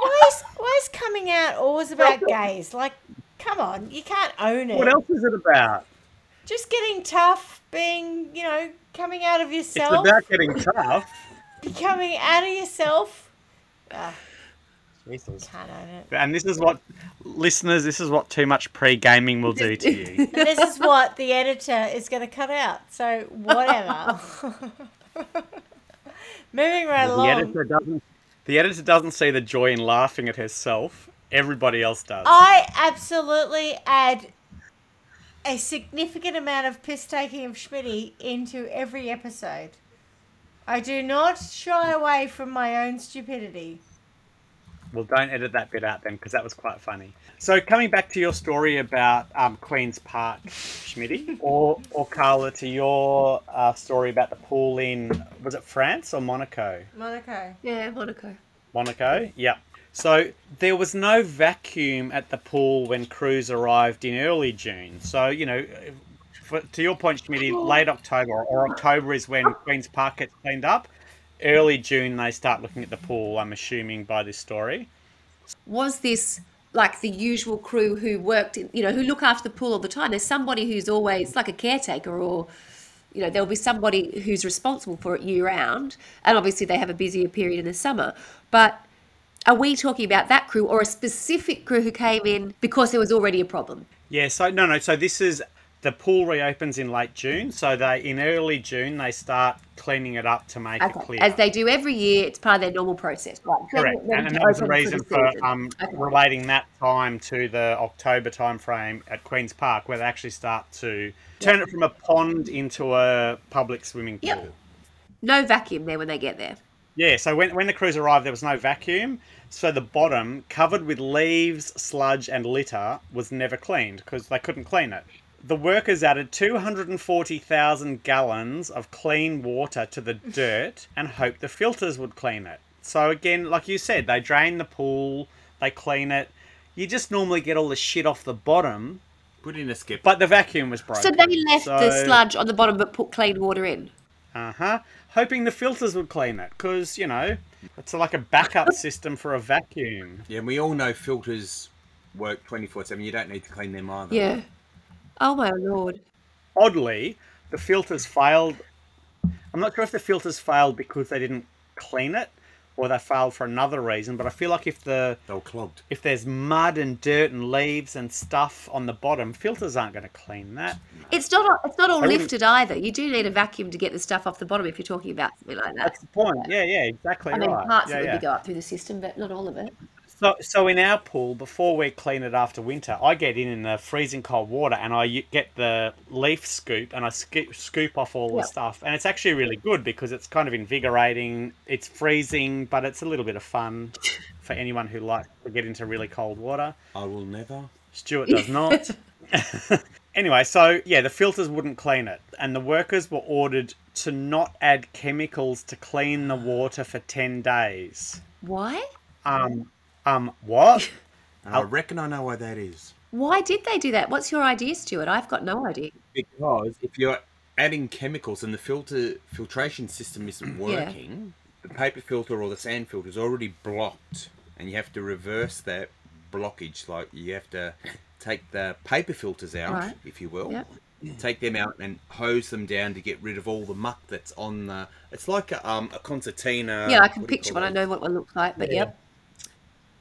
Why is, why is coming out always about gays? Like, come on, you can't own it. What else is it about? Just getting tough, being, you know, coming out of yourself. It's yourself, about getting tough. Becoming out of yourself. Ah, Jesus. can't own it. And this is what, listeners, this is what too much pre gaming will do to you. And this is what the editor is going to cut out. So whatever. Moving right the along. editor doesn't. The editor doesn't see the joy in laughing at herself. Everybody else does. I absolutely add a significant amount of piss taking of Schmitty into every episode. I do not shy away from my own stupidity. Well, don't edit that bit out then, because that was quite funny. So, coming back to your story about um, Queens Park, Schmitty, or or Carla, to your uh, story about the pool in was it France or Monaco? Monaco. yeah, Monaco. Monaco, yeah. So there was no vacuum at the pool when crews arrived in early June. So you know, for, to your point, Schmitty, late October or October is when Queens Park gets cleaned up. Early June they start looking at the pool. I'm assuming by this story. was this like the usual crew who worked you know who look after the pool all the time there's somebody who's always like a caretaker or you know there'll be somebody who's responsible for it year round and obviously they have a busier period in the summer but are we talking about that crew or a specific crew who came in because there was already a problem Yeah. So no, no. So this is the pool reopens in late June, so they in early June they start cleaning it up to make it clear. As they do every year, it's part of their normal process. Right. Correct, and, and that was the reason for um, Okay. relating that time to the October timeframe at Queens Park, where they actually start to turn it from a pond into a public swimming pool. Yep. No vacuum there when they get there. Yeah, so when, when the crews arrived, there was no vacuum. So the bottom, covered with leaves, sludge, and litter, was never cleaned because they couldn't clean it. The workers added 240,000 gallons of clean water to the dirt and hoped the filters would clean it. So, again, like you said, they drain the pool, they clean it. You just normally get all the shit off the bottom, Put in a skip. but the vacuum was broken. So they left the sludge on the bottom but put clean water in. Uh huh. Hoping the filters would clean it, because you know it's like a backup system for a vacuum. yeah, and we all know filters work 24 7. You don't need to clean them either. Yeah. Oh my lord. Oddly, the filters failed. I'm not sure if the filters failed because they didn't clean it, or they failed for another reason. But I feel like if the They were clogged. if there's mud and dirt and leaves and stuff on the bottom, filters aren't going to clean that. It's not all, it's not all I wouldn't- lifted either. You do need a vacuum to get the stuff off the bottom if you're talking about something like that. That's the point. Yeah, yeah, exactly I mean, parts yeah, of it yeah. go up through the system, but not all of it. So, so in our pool, before we clean it after winter, I get in in the freezing cold water and I get the leaf scoop and I scoop, scoop off all Yeah. the stuff. And it's actually really good because it's kind of invigorating. It's freezing, but it's a little bit of fun for anyone who likes to get into really cold water. I will never. Stuart does not. anyway, so yeah, the filters wouldn't clean it, and the workers were ordered to not add chemicals to clean the water for 10 days. Why? Um, um, what? I reckon I know why that is. Why did they do that? What's your idea, Stuart? I've got no idea. Because if you're adding chemicals and the filter filtration system isn't working, the paper filter or the sand filter is already blocked, and you have to reverse that blockage. Like you have to take the paper filters out, Right. if you will. Yep. Take them out and hose them down to get rid of all the muck that's on the. It's like a, um, a concertina. yeah, I can what do you picture call one. I know what one looks like, but Yeah. yep.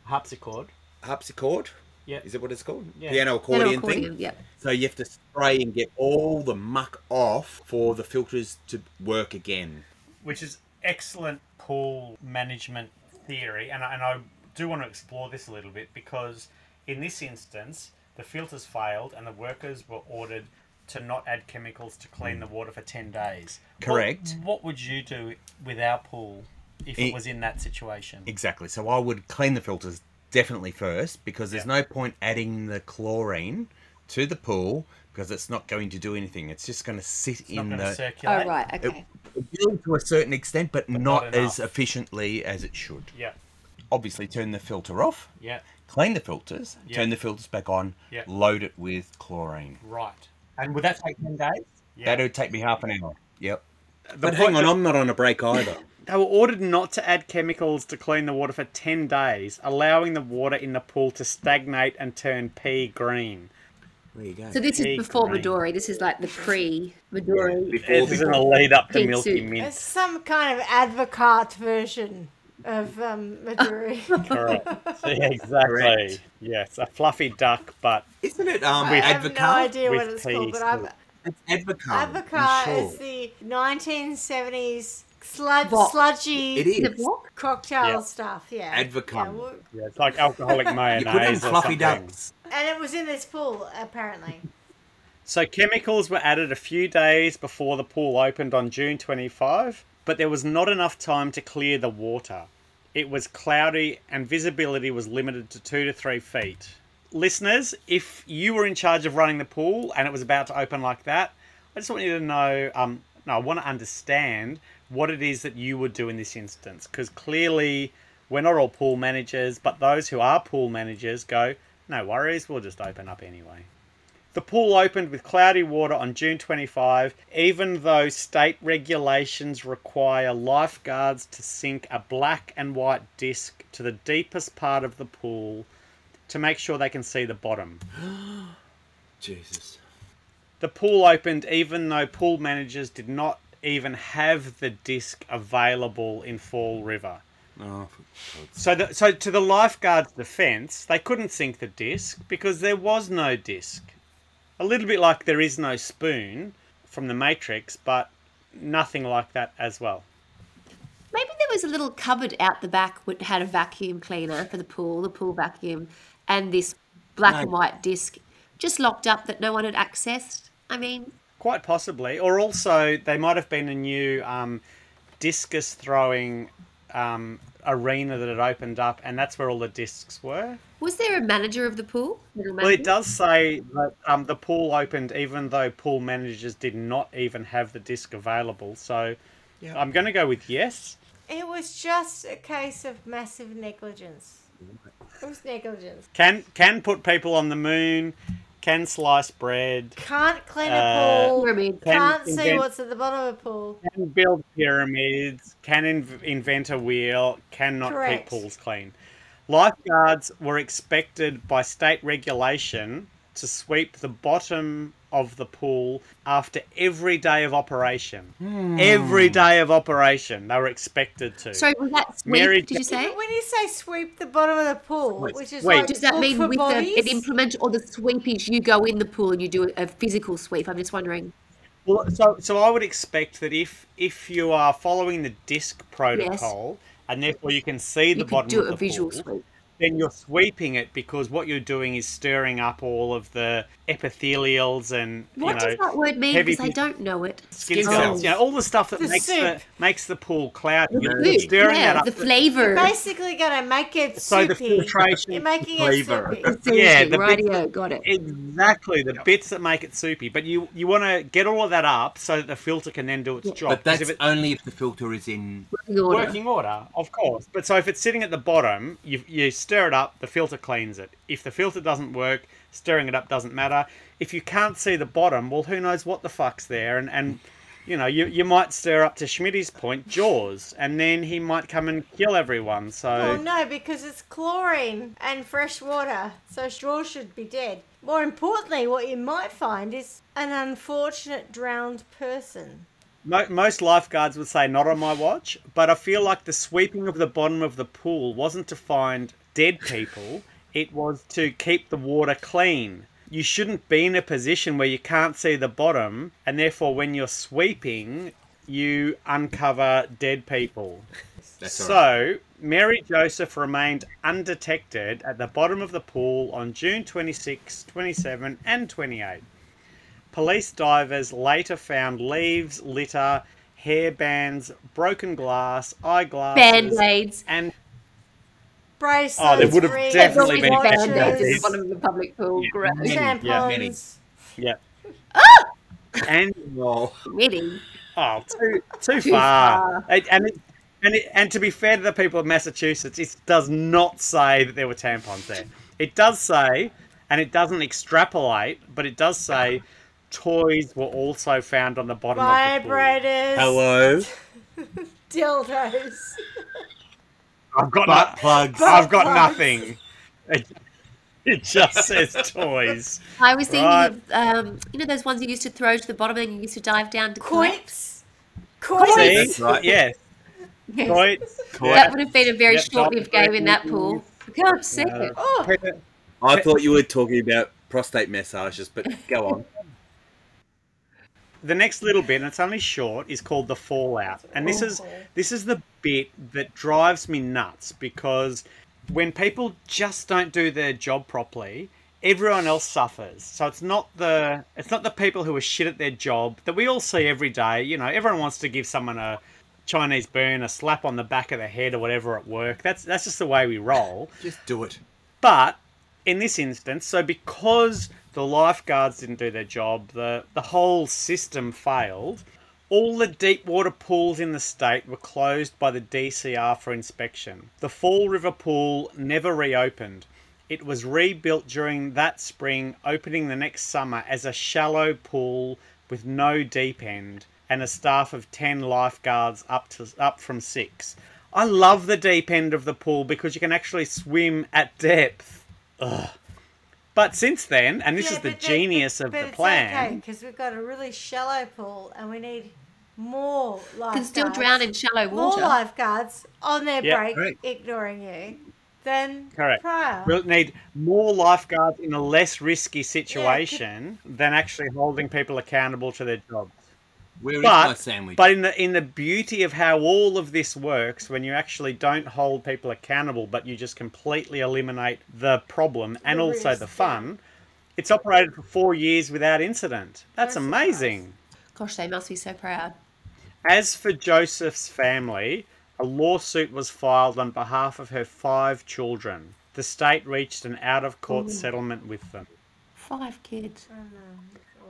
Harpsichord. harpsichord. Yeah. Is it what it's called? Yeah. Piano No, accordion, thing. Yeah. So you have to spray and get all the muck off for the filters to work again. which is excellent pool management theory, and I, and I do want to explore this a little bit because in this instance, the filters failed and the workers were ordered to not add chemicals to clean hmm. the water for 10 days. What- Correct. What, would you do with our pool if it It- was in that situation? Exactly. So I would clean the filters definitely first because there's Yeah. no point adding the chlorine to the pool because it's not going to do anything. It's just going to sit It's in going the circulate. Oh, right. Okay. it will to a certain extent, but, not, not as efficiently as it should. Yeah, Obviously, turn the filter off, yeah, clean the filters, Yeah. turn the filters back on, Yeah. load it with chlorine. right. And would that take 10 days? Yeah. That would take me half an hour. Yep. The But hang on, that- I'm not on a break either. They were ordered not to add chemicals to clean the water for 10 days, allowing the water in the pool to stagnate and turn pea green. There you go. So this is before green. Midori. This is like the pre-Midori. before, This is in a lead up to Pink Milky soup. Mint. It's some kind of Advocaat version of um, Midori. Correct. Yeah, exactly. Correct. Yes, a fluffy duck, but Isn't it um, I have no idea what it's called, but I'm, soup. It's Advocaat. I'm advocate sure. is the 1970s sludge, What? sludgy It The cocktail Yeah. stuff. Yeah, Advocaat. Yeah, well, yeah, it's like alcoholic You mayonnaise put in or fluffy something. ducks. and it was in this pool apparently. So chemicals were added a few days before the pool opened on June 25, but there was not enough time to clear the water. It was cloudy and visibility was limited to two to three feet. Listeners, if you were in charge of running the pool and it was about to open like that, I just want you to know, um, no, I want to understand what it is that you would do in this instance. Because clearly, we're not all pool managers, but those who are pool managers go, no worries, we'll just open up anyway. The pool opened with cloudy water on June 25, even though state regulations require lifeguards to sink a black and white disc to the deepest part of the pool to make sure they can see the bottom. Jesus. The pool opened even though pool managers did not even have the disc available in Fall River. Oh, So, the, so to the lifeguards' defence, they couldn't sink the disc because there was no disc. A little bit like there is no spoon from the Matrix, but nothing like that as well. Maybe there was a little cupboard out the back that had a vacuum cleaner for the pool, the pool vacuum, and this black and white disc just locked up that no one had accessed. I mean, Quite possibly. Or also, they might have been a new um, discus throwing um, arena that had opened up, and that's where all the discs were. was there a manager of the pool? Well, it does say that um, the pool opened even though pool managers did not even have the disc available. So Yeah. I'm going to go with yes. It was just a case of massive negligence. It was negligence. Can can put people on the moon. Can slice bread. Can't clean Uh, a pool. Pyramid. Can Can't see invent- what's at the bottom of a pool. Can build pyramids. Can inv- invent a wheel. Cannot Correct. keep pools clean. Lifeguards were expected by state regulation to sweep the bottom of the pool after every day of operation. Hmm. Every day of operation, they were expected to. So was that sweep? Mary did you say? When you say sweep the bottom of the pool, Wait, which is wait. like Does that mean with the, an implement or the sweepies you go in the pool and you do a physical sweep? I'm just wondering. Well, so so I would expect that if if you are following the disc protocol and therefore you can see the You bottom do of the pool. Do a visual pool, sweep. Then you're sweeping it because what you're doing is stirring up all of the epithelials and What you know does that word mean? Because I don't know it. skin Skin cells, cells. you know, all the stuff that The makes the makes the pool cloudy. The You're food, stirring yeah, that up. the flavour. basically going to make it So the soupy. filtration You're making flavour. it soupy. Yeah, the bits radio, got it. Exactly, the bits that make it soupy. But you you want to get all of that up so that the filter can then do its job. But 'Cause that's if it- only if the filter is in. The order. Working order, of course. But so if it's sitting at the bottom, you, you stir it up, the filter cleans it. If the filter doesn't work, stirring it up doesn't matter. If you can't see the bottom, well, who knows what the fuck's there? And, and you know, you, you might stir up to Schmidt's point, Jaws, and then he might come and kill everyone. So Oh no, because it's chlorine and fresh water, so straw should be dead. More importantly, what you might find is an unfortunate drowned person. Mo- most lifeguards would say not on my watch, but I feel like the sweeping of the bottom of the pool wasn't to find dead people, it was to keep the water clean. You shouldn't be in a position where you can't see the bottom, and therefore, when you're sweeping, you uncover dead people. That's all right. So, Mary Joseph remained undetected at the bottom of the pool on June 26, 27, and 28. Police divers later found leaves, litter, hairbands, broken glass, eyeglasses, Band-aids. and Bracelets, Oh, there would have rings, definitely been watches, Band-aids at the Band-aids. bottom of the public pool. Yeah. Great. Many, yeah, many. tampons. yeah, ah! and Oh, Really? oh, too too, Too far. far. It- and it, and it, and to be fair to the people of Massachusetts, it does not say that there were tampons there. It does say, and it doesn't extrapolate, but it does say toys were also found on the bottom of the pool. Vibrators. hello. Dildos. I've got Butt no- plugs. I've got plugs. nothing. It, it just says toys. I was thinking Right. of, um, you know, those ones you used to throw to the bottom and you used to dive down to collect? Quoits. Quoits. See? That's right. Yes. Yes. Toys. That would have been a very Yep, short-lived game in that pool. I can't. Oh, I thought you were talking about prostate massages, but go on. The next little bit, and it's only short, is called the fallout, and this is oh. this is the bit that drives me nuts because when people just don't do their job properly, everyone else suffers. So it's not the it's not the people who are shit at their job that we all see every day. You know, everyone wants to give someone a Chinese burn, a slap on the back of the head, or whatever at work. That's that's just the way we roll. Just do it. But in this instance, so because the lifeguards didn't do their job, the, the whole system failed. All the deep water pools in the state were closed by the DCR for inspection. The Fall River pool never reopened. It was rebuilt during that spring, opening the next summer as a shallow pool with no deep end and a staff of 10 lifeguards up to up from 6. I love the deep end of the pool because you can actually swim at depth. Ugh. But since then, and this Yeah, is the but genius but- of but the it's plan. okay because we've got a really shallow pool and we need more lifeguards. Can still drown in shallow water. more lifeguards on their Yeah, break, right. ignoring you. than Correct. prior. We'll need more lifeguards in a less risky situation than actually holding people accountable to their jobs. Where is my But sandwich? but in the in the beauty of how all of this works, when you actually don't hold people accountable, but you just completely eliminate the problem and The also risk, the yeah. fun, it's operated for four years without incident. That's No amazing. Gosh, they must be so proud. As for Joseph's family, a lawsuit was filed on behalf of her five children. The state reached an out of court mm. settlement with them. Five kids.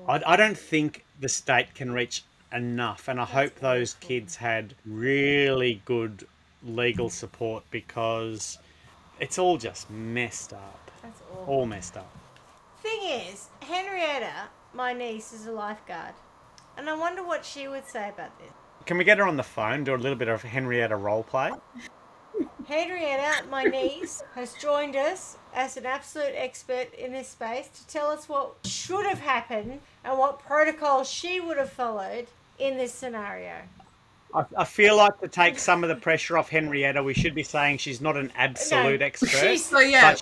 I, I don't think the state can reach enough, and I hope those kids had really good legal support because it's all just messed up. That's awful. All messed up. Thing is, Henrietta, my niece, is a lifeguard. And I wonder what she would say about this. Can we get her on the phone, do a little bit of Henrietta role play? Henrietta, my niece, has joined us as an absolute expert in this space to tell us what should have happened and what protocol she would have followed in this scenario. I, I feel like to take some of the pressure off Henrietta, we should be saying she's not an absolute No, expert. she's- So yeah,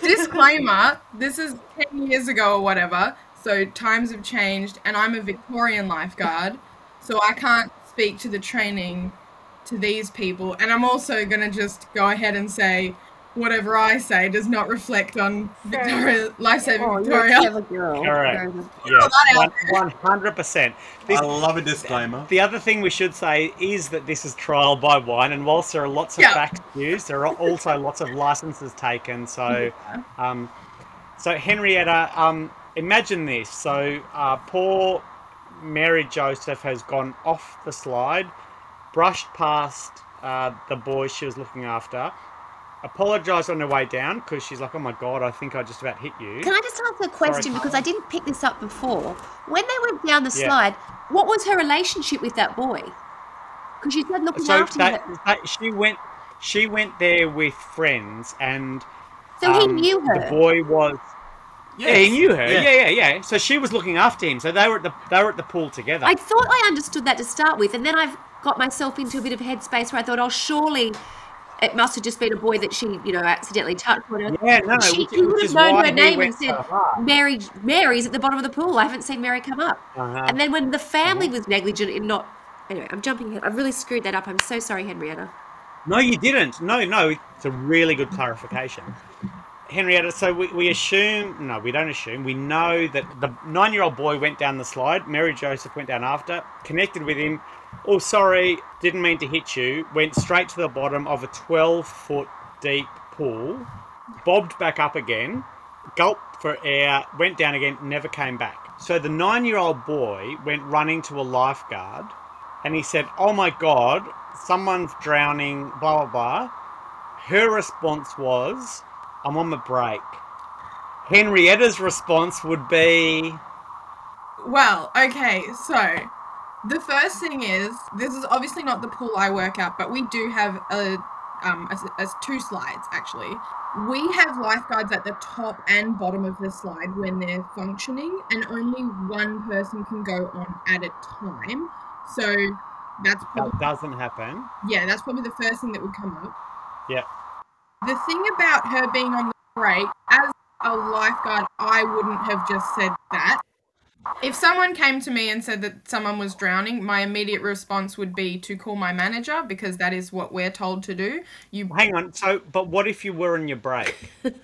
disclaimer: this is ten years ago or whatever, so times have changed, and I'm a Victorian lifeguard, so I can't speak to the training to these people, and I'm also gonna just go ahead and say whatever I say does not reflect on Fair Victoria, lifesaving Oh, you're a Victoria. clever girl. Correct. Yes, that one, out 100%. This, I love a disclaimer. The other thing we should say is that this is trial by wine, and whilst there are lots of Yeah. facts used, there are also lots of licenses taken. So, um, so Henrietta, um, imagine this. So, uh, poor Mary Joseph has gone off the slide, brushed past uh, the boy she was looking after, apologised on her way down because she's like, "Oh my god, I think I just about hit you." Can I just ask a question because I didn't pick this up before? When they went down the Yeah. slide, what was her relationship with that boy? Because she said looking so after that, him. that she went, she went there with friends and. So he Um, knew her. The boy was. Yeah, he knew her. Yeah. Yeah. yeah, yeah, So she was looking after him. So they were at the they were at the pool together. I thought I understood that to start with, and then I've got myself into a bit of headspace where I thought, oh, surely it must have just been a boy that she, you know, accidentally touched. Whatever. yeah, no, she, which, he would have known her name and said. Mary, Mary's at the bottom of the pool. I haven't seen Mary come up. Uh-huh. And then when the family was negligent in not. Anyway, I'm jumping ahead. I've really screwed that up. I'm so sorry, Henrietta. No, you didn't. No, no. It's a really good clarification. Henrietta, so we, we assume, no, we don't assume, we know that the nine year old boy went down the slide, Mary Joseph went down after, connected with him. Oh, sorry, didn't mean to hit you. Went straight to the bottom of a 12 foot deep pool, bobbed back up again, gulped for air, went down again, never came back. So the nine year old boy went running to a lifeguard and he said, Oh my God, someone's drowning, blah, blah, blah. Her response was, I'm on the break. Henrietta's response would be, Well, okay, so the first thing is this is obviously not the pool I work at, but we do have a um as, as two slides actually. We have lifeguards at the top and bottom of the slide when they're functioning, and only one person can go on at a time. So that's probably that doesn't happen. yeah, that's probably the first thing that would come up. Yeah. The thing about her being on the break, as a lifeguard, I wouldn't have just said that. If someone came to me and said that someone was drowning, my immediate response would be to call my manager because that is what we're told to do. You Hang on, so, but what if you were on your break?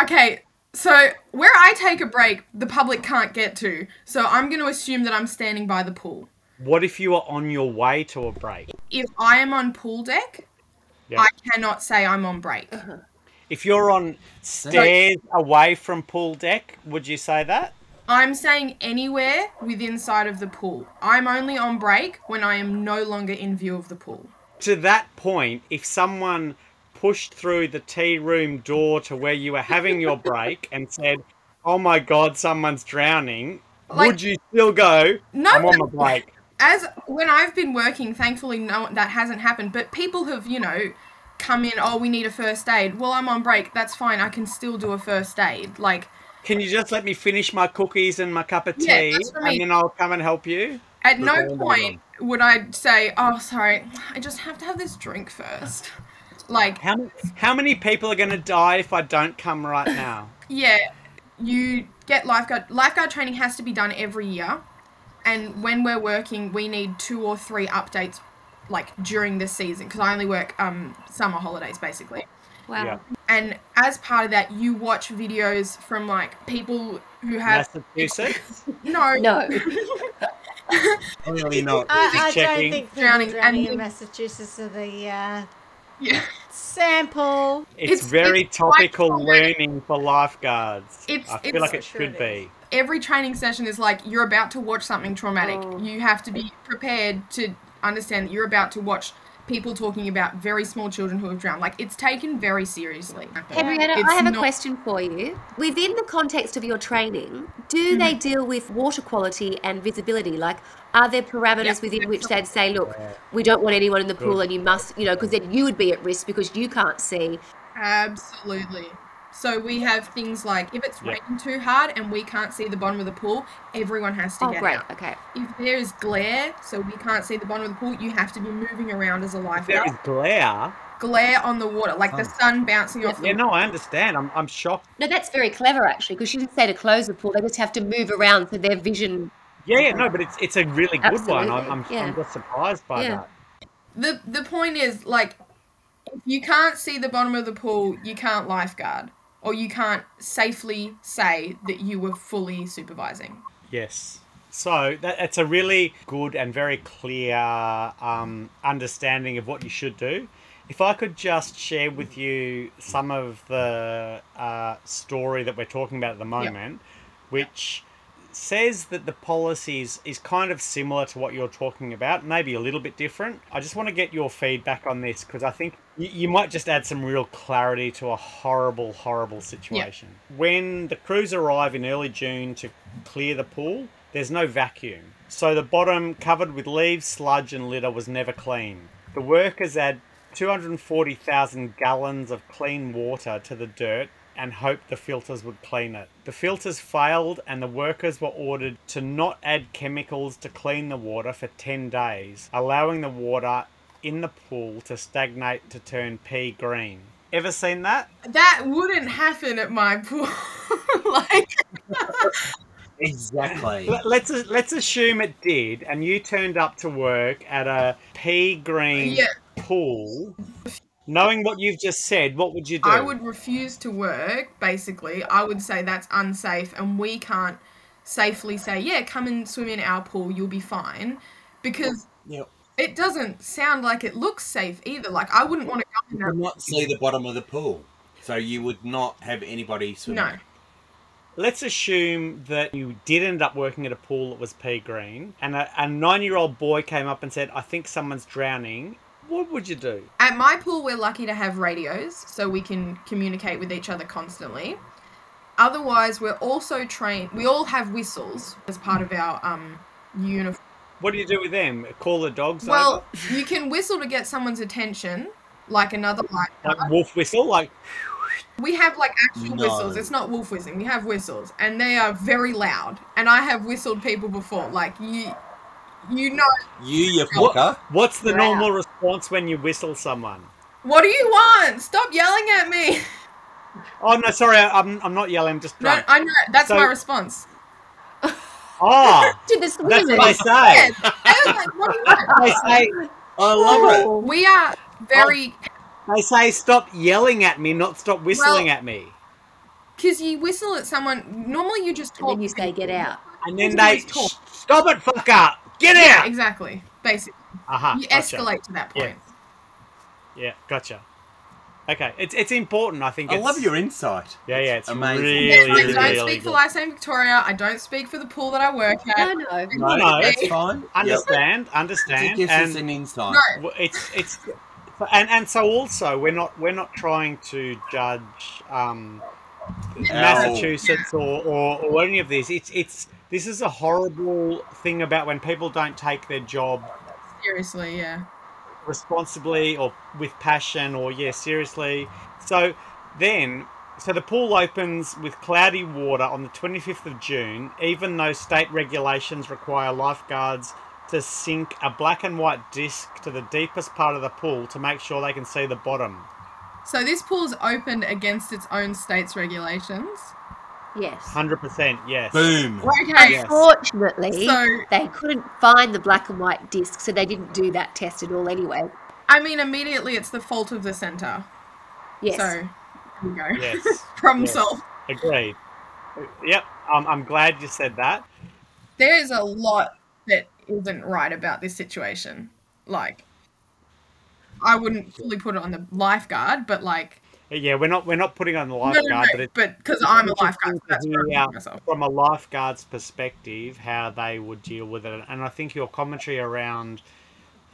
Okay, so where I take a break, the public can't get to. So I'm going to assume that I'm standing by the pool. What if you are on your way to a break? If I am on pool deck, Yeah. I cannot say I'm on break. If you're on stairs away from pool deck, would you say that? I'm saying anywhere within sight of the pool. I'm only on break when I am no longer in view of the pool. To that point, if someone pushed through the tea room door to where you were having your break and said, "Oh my God, someone's drowning," Like- would you still go? No, I'm on my break. As when I've been working, thankfully no that hasn't happened, but people have, you know, come in, "Oh, we need a first aid." Well, I'm on break. That's fine. I can still do a first aid. Like Can you just let me finish my cookies and my cup of tea, Yeah, that's what I and then I'll come and help you? At no point would I say, "Oh, sorry, I just have to have this drink first. Like, How many, how many people are going to die if I don't come right now? yeah, you get lifeguard. Lifeguard training has to be done every year, and when we're working, we need two or three updates, like during the season, because I only work um summer holidays basically. Wow. Yeah. And as part of that, you watch videos from like people who have Massachusetts? no, No. Clearly not. I, I don't think Drowning drowning, drowning in Massachusetts are the uh, yeah, sample. It's, It's- very it's topical traumatic. learning for lifeguards. It's- I feel it's- like it Sure should it be. every training session is like you're about to watch something traumatic. Oh. You have to be prepared to understand that you're about to watch people talking about very small children who have drowned. Like it's taken very seriously. Henrietta, It's I have a question for you. Within the context of your training, do Mm-hmm. they deal with water quality and visibility? Like, are there parameters Yep. within which they'd say, look, we don't want anyone in the pool and you must, you know, because then you would be at risk because you can't see. Absolutely. So we have things like if it's Yeah. raining too hard and we can't see the bottom of the pool, everyone has to Oh, get great. out. Okay. If there is glare, so we can't see the bottom of the pool, you have to be moving around as a lifeguard. is glare. Glare on the water, like the um, sun bouncing off the Yeah, no, I understand. I'm, I'm shocked. No, that's very clever, actually, because you didn't say to close the pool. They just have to move around so their vision. Yeah, yeah, no, but it's it's a really good one. I'm, Absolutely, I'm, yeah. I'm just surprised by Yeah. that. the the point is like if you can't see the bottom of the pool you can't lifeguard or you can't safely say that you were fully supervising Yes. So that, that's a really good and very clear um, understanding of what you should do. If I could just share with you some of the uh, story that we're talking about at the moment, which says that the policies is kind of similar to what you're talking about, maybe a little bit different. I just want to get your feedback on this because I think you, you might just add some real clarity to a horrible, horrible situation. When the crews arrive in early June to clear the pool, there's no vacuum. So the bottom, covered with leaves, sludge, and litter, was never clean. The workers add 240,000 gallons of clean water to the dirt and hoped the filters would clean it. The filters failed, and the workers were ordered to not add chemicals to clean the water for 10 days, allowing the water in the pool to stagnate to turn pea green. Ever seen that? that wouldn't happen at my pool like Exactly. Let- Let's let's assume it did, and you turned up to work at a pea green Yeah. pool. Knowing what you've just said, what would you do? i would refuse to work basically i would say that's unsafe and we can't safely say yeah come and swim in our pool you'll be fine because Yep. it doesn't sound like it looks safe either like i wouldn't want to go in You there would not see the bottom of the pool. So you would not have anybody swimming. no Let's assume that you did end up working at a pool that was pea green, and a, a nine-year-old boy came up and said, "I think someone's drowning." What would you do? At my pool, we're lucky to have radios so we can communicate with each other constantly. Otherwise, we're also trained. We all have whistles as part of our um uniform. What do you do with them? Call the dogs? Well, over? you can whistle to get someone's attention, like another light. like wolf whistle, like We have like actual No. whistles. It's not wolf whistling. We have whistles, and they are very loud. And I have whistled people before. Like you, you know. You, you fucker. what's the Wow. normal response when you whistle someone? What do you want? Stop yelling at me. Oh no, sorry, I- I'm I'm not yelling, I'm just No, drunk. I know. That's So- my response. Oh, To the that's what they say. I was like, what do you want? They say I love it. Oh. We are very they say stop yelling at me, not stop whistling Well- at me. because you whistle at someone. Normally, you just And talk. then you say, get out. And then You they talk. Stop it, fucker, get Yeah, out. exactly. Basically, Aha, you gotcha. escalate to that point. Yeah, gotcha. Okay, it's it's important. I think. I it's, love your insight. Yeah, yeah, it's amazing. really, Yes, I really, don't really speak for good. Lifesaving Victoria. I don't speak for the pool that I work at. No, no. No, No, that's fine. Yep. Understand, It understand, gives us and an insight. No, it's it's and and so also we're not we're not trying to judge um, Massachusetts or, or or any of these. It's it's this is a horrible thing about when people don't take their job seriously, yeah. responsibly or with passion or yeah seriously so then so the pool opens with cloudy water on the 25th of june even though state regulations require lifeguards to sink a black and white disc to the deepest part of the pool to make sure they can see the bottom. So this pool is opened against its own state's regulations. Yes. 100%, yes. Boom. Okay. Yes. Unfortunately, So- they couldn't find the black and white disc, so they didn't do that test at all anyway. I mean, immediately it's the fault of the centre. Yes. So, there you go. Yes. Problem Yes. solved. Agreed. Yep, um, I'm glad you said that. There is a lot that isn't right about this situation. Like, I wouldn't fully put it on the lifeguard, but like, Yeah, we're not we're not putting on the lifeguard, no, no, but but because I'm a lifeguard, so that's where I'm hear putting myself. from a lifeguard's perspective how they would deal with it. And I think your commentary around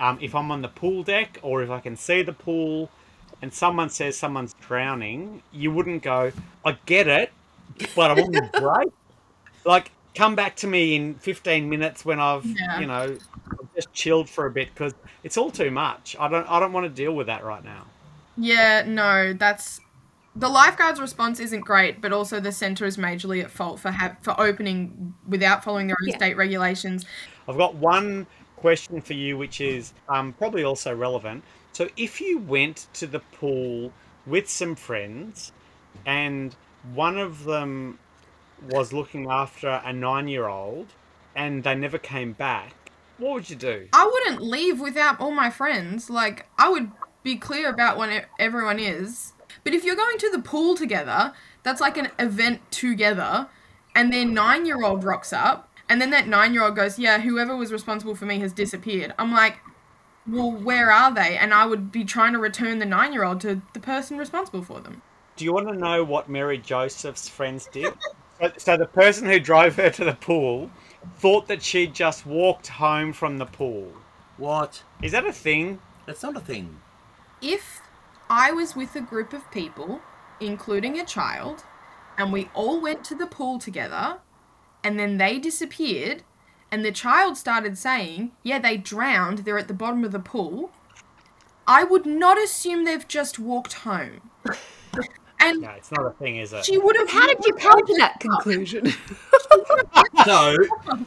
um, if I'm on the pool deck or if I can see the pool and someone says someone's drowning, you wouldn't go, I get it, but I'm on the break. Like, come back to me in 15 minutes when I've, Yeah. you know, just chilled for a bit because it's all too much. I don't, I don't want to deal with that right now. Yeah, no, that's the lifeguard's response isn't great, but also the centre is majorly at fault for ha- for opening without following their own Yeah. state regulations. I've got one question for you, which is um, probably also relevant. So, if you went to the pool with some friends and one of them was looking after a nine year old and they never came back, what would you do? I wouldn't leave without all my friends. Like, I would be clear about when everyone is. But if you're going to the pool together, that's like an event together, and then nine year old rocks up, and then that nine year old goes, Yeah, whoever was responsible for me has disappeared. I'm like, Well, where are they? And I would be trying to return the nine year old to the person responsible for them. Do you want to know what Marie Joseph's friends did? so, so, the person who drove her to the pool thought that she'd just walked home from the pool. What? Is that a thing? That's not a thing. If I was with a group of people, including a child, and we all went to the pool together, and then they disappeared, and the child started saying, Yeah, they drowned, they're at the bottom of the pool, I would not assume they've just walked home. And No, it's not a thing, is it? she would have. How did you come to that conclusion? So,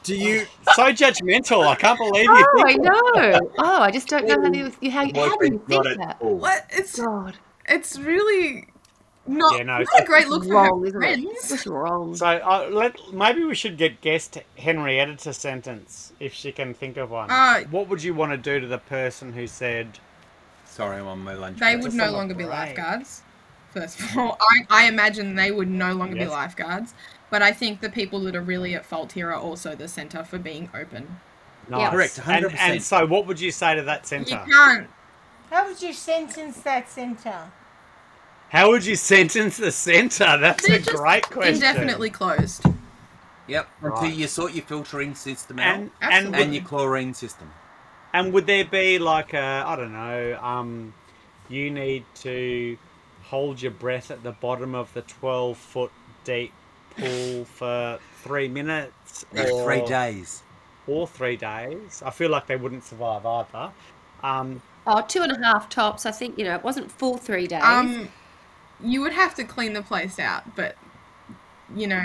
do you? so judgmental. I can't believe you oh, think I know. Oh, I just don't know how do you how, how do you think that? all. What? It's God, it's really not, Yeah, no, not it's- a great it's look for wrong, her isn't it? friends. It's wrong. So uh, let maybe we should get guest Henrietta to sentence if she can think of one. Uh, what would you want to do to the person who said, Sorry, I'm on my lunch. They break. would no on the longer be brain. lifeguards. First of all, I, I imagine they would no longer be lifeguards. But I think the people that are really at fault here are also the centre for being open. "Nice"? Correct, And, 100%. and so, what would you say to that centre? You centre? can't. How would you sentence that centre? How would you sentence the centre? That's They're a just great question. Indefinitely closed. Yep. Until you sort your filtering system out And and, and Absolutely. would, your chlorine system. and would there be like a I don't know? Um, you need to hold your breath at the bottom of the twelve foot deep pool for three minutes No, three days. or three days. I feel like they wouldn't survive either. Um, Oh, two and a half tops. I think you know it wasn't full three days. Um, you would have to clean the place out, but you know,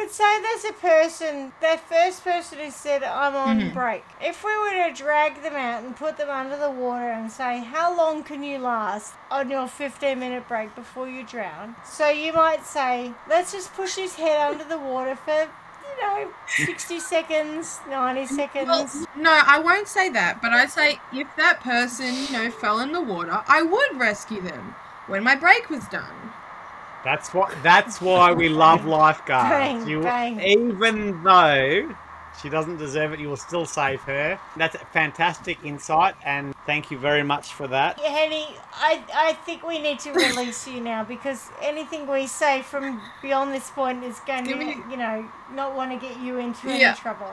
But say there's a person, that first person who said, I'm on Mhm. break. If we were to drag them out and put them under the water and say, How long can you last on your 15 minute break before you drown? So you might say, Let's just push his head under the water for, you know, 60 seconds, 90 seconds. well, no, I won't say that. But I'd say if that person, you know, fell in the water, I would rescue them when my break was done. That's what. That's why we love lifeguards. Bang, you, bang. Even though she doesn't deserve it, you will still save her. That's a fantastic insight, and thank you very much for that. Yeah, Henny, I, I think we need to release you now because anything we say from beyond this point is going to, we- you know, not want to get you into any trouble.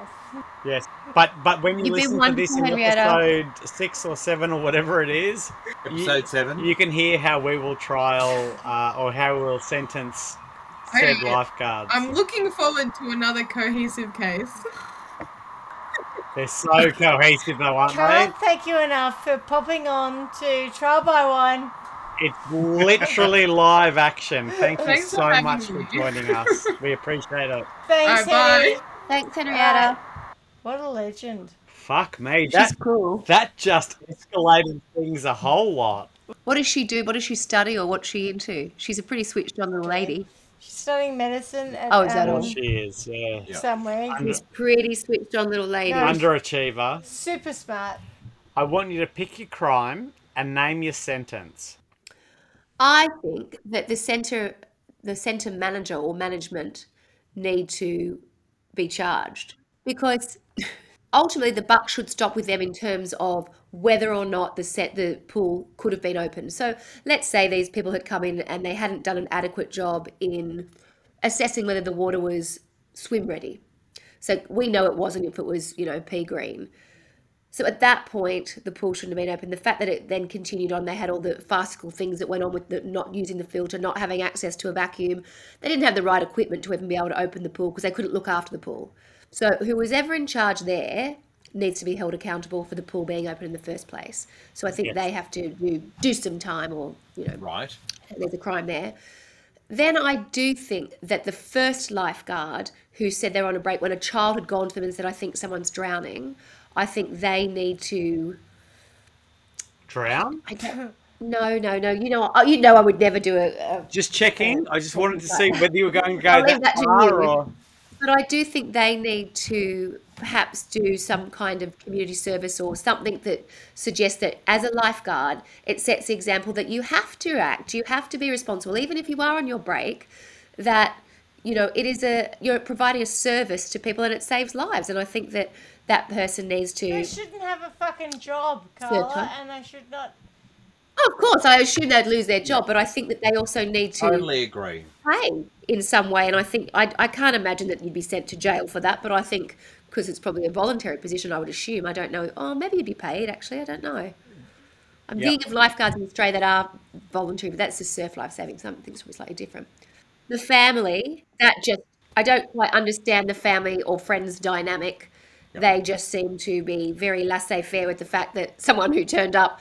Yes, but but when you You've listen to this in episode six or seven or whatever it is, Episode you, seven. you can hear how we will trial uh, or how we'll sentence said Okay. lifeguards. I'm looking forward to another cohesive case. They're so cohesive, though, aren't they? Can't thank you enough for popping on to Trial by Wine. It's literally live action. Thank you Thanks for so having much for me. joining us. We appreciate it. Thanks, Alright, bye. Thanks, Henrietta. What a legend. Fuck me. She's That, cool. that just escalated things a whole lot. What does she do? What does she study, or what's she into? She's a pretty switched on little lady. She's studying medicine at Oh, is that um, all? She is, yeah. Yeah. somewhere. Under, She's pretty switched on little lady. No. underachiever. Super smart. I want you to pick your crime and name your sentence. I think that the center, the center manager or management need to be charged because ultimately the buck should stop with them in terms of whether or not the set the pool could have been opened. So let's say these people had come in and they hadn't done an adequate job in assessing whether the water was swim ready. So we know it wasn't if it was, you know, pea green. So at that point, the pool shouldn't have been open. The fact that it then continued on, they had all the farcical things that went on with the, not using the filter, not having access to a vacuum. They didn't have the right equipment to even be able to open the pool because they couldn't look after the pool. So who was ever in charge there needs to be held accountable for the pool being open in the first place. So I think Yes. they have to do, do some time or, you know, Right. there's a crime there. Then I do think that the first lifeguard who said they're on a break when a child had gone to them and said, I think someone's drowning, I think they need to. Drown? I no, no, no. You know, oh, you know, I would never do a. a Just checking. I just wanted to see whether you were going to go that that to far or. but I do think they need to perhaps do some kind of community service or something that suggests that as a lifeguard, it sets the example that you have to act, you have to be responsible, even if you are on your break, that you know it is a you're providing a service to people and it saves lives. And I think that that person needs to. They shouldn't have a fucking job, Carla, and they should not. Oh, of course, I assume they'd lose their job, but I think that they also need to Totally agree. pay in some way. And I think I, I can't imagine that you'd be sent to jail for that, but I think because it's probably a voluntary position, I would assume. I don't know. Oh, maybe you'd be paid. Actually, I don't know. I'm Yeah. thinking of lifeguards in Australia that are voluntary, but that's the surf life saving. Something's probably slightly different. The family that just I don't quite understand the family or friends dynamic. They just seem to be very laissez faire with the fact that someone who turned up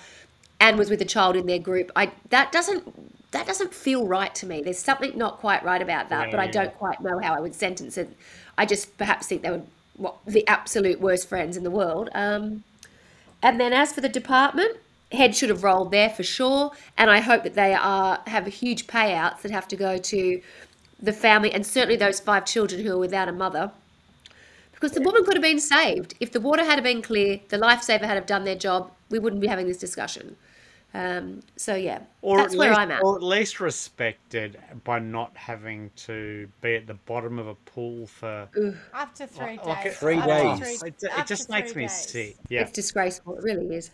and was with a child in their group. I that doesn't that doesn't feel right to me. There's something not quite right about that, but I Yeah. don't quite know how I would sentence it. I just perhaps think they were what, the absolute worst friends in the world. Um, and then as for the department, head should have rolled there for sure. And I hope that they are have huge payouts that have to go to the family and certainly those five children who are without a mother. Because the woman could have been saved. If the water had been clear, the lifesaver had have done their job, we wouldn't be having this discussion. Um, so yeah, Or that's at where least, I'm at. Or at least respected by not having to be at the bottom of a pool for. Up to three like days. it- Three Up days. three- It, it just makes three me days. sick. Yeah. It's disgraceful. It really is.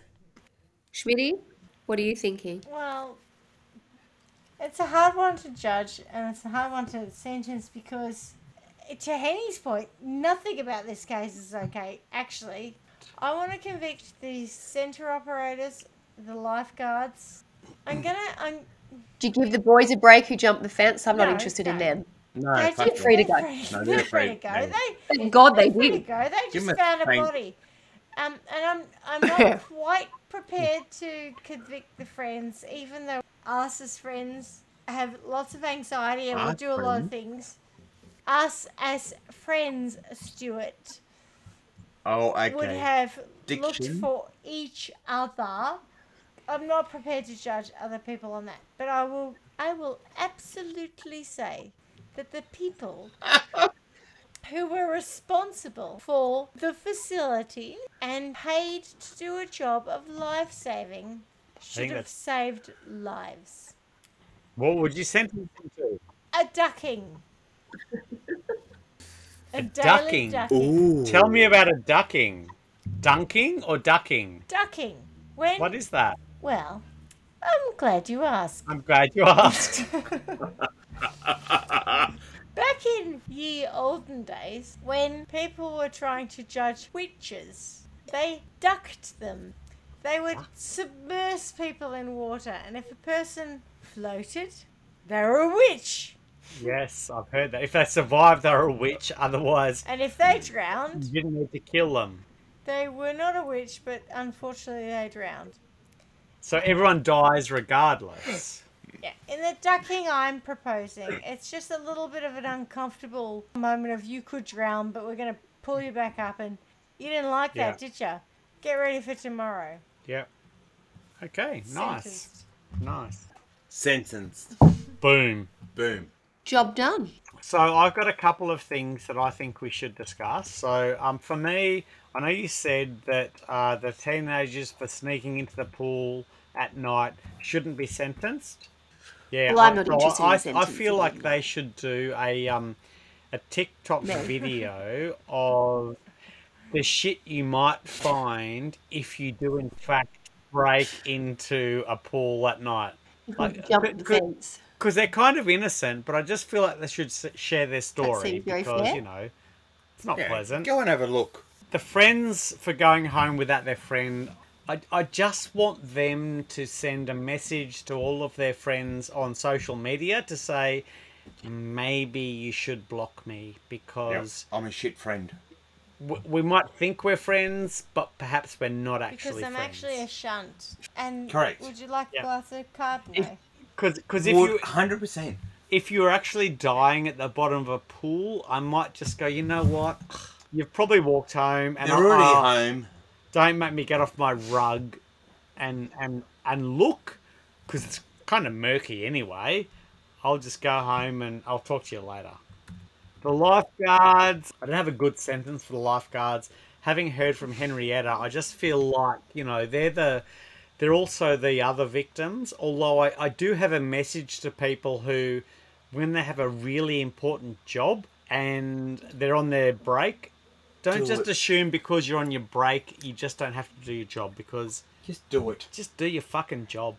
Schmitty, what are you thinking? Well, it's a hard one to judge and it's a hard one to sentence because, to Henny's point, nothing about this case is okay. Actually, I want to convict the centre operators, the lifeguards. I'm gonna. I'm. Do you give the boys a break who jumped the fence? I'm not No, interested in them. No, They're fuck just- free to go. free- No, they're they're free to go. Yeah. They, Thank God they they're free to did. go. They Give a found a thank- body. Um, and I'm I'm not quite prepared to convict the friends, even though us as friends have lots of anxiety and we Us do a lot of things. Us as friends, Stuart, Oh, okay. would okay. have looked for each other. I'm not prepared to judge other people on that, but I will. I will absolutely say that the people who were responsible for the facility and paid to do a job of life saving should have that's- saved lives. What would you sentence him to? A ducking. A, A ducking? ducking. Tell me about a ducking. Dunking or ducking? Ducking. When? What is that? Well, I'm glad you asked. I'm glad you asked. Back in ye olden days, when people were trying to judge witches, they ducked them. They would submerge people in water, and if a person floated, they were a witch. yes, I've heard that. If they survived, they're a witch. Otherwise, And if they drowned, you didn't need to kill them. they were not a witch, but unfortunately they drowned. So everyone dies regardless. Yeah. In the ducking I'm proposing, it's just a little bit of an uncomfortable moment of you could drown, but we're going to pull you back up and You didn't like Yeah. that, did you? Get ready for tomorrow. Yep. Okay, nice. Nice. Sentenced. Boom. Boom. Job done. So I've got a couple of things that I think we should discuss. So um, for me, I know you said that uh, the teenagers for sneaking into the pool at night shouldn't be sentenced. Yeah, Well, I'm I- not so interested in I, I feel like them. they should do a um, a TikTok No. video of the shit you might find if you do in fact break into a pool at night. Like, Jump could- the fence. because they're kind of innocent, but I just feel like they should share their story seems very because fair. you know it's not Yeah, pleasant. Go and have a look. The friends for going home without their friend, I, I just want them to send a message to all of their friends on social media to say maybe you should block me Yep. because I'm a shit friend. w- we might think we're friends, but perhaps we're not actually. Because actually I'm friends. actually a shunt. And Correct. would you like Yeah. a glass of Chardonnay? Because if Would- you 100%. if you're actually dying at the bottom of a pool, I might just go, you know what? You've probably walked home and They're already oh, home. don't make me get off my rug and and and look because it's kind of murky anyway. I'll just go home and I'll talk to you later. The lifeguards, I don't have a good sentence for the lifeguards. Having heard from Henrietta, I just feel like, you know, they're the they're also the other victims. Although I, I do have a message to people who, when they have a really important job and they're on their break, don't Do just it. assume because you're on your break, you just don't have to do your job because Just do it. just do your fucking job.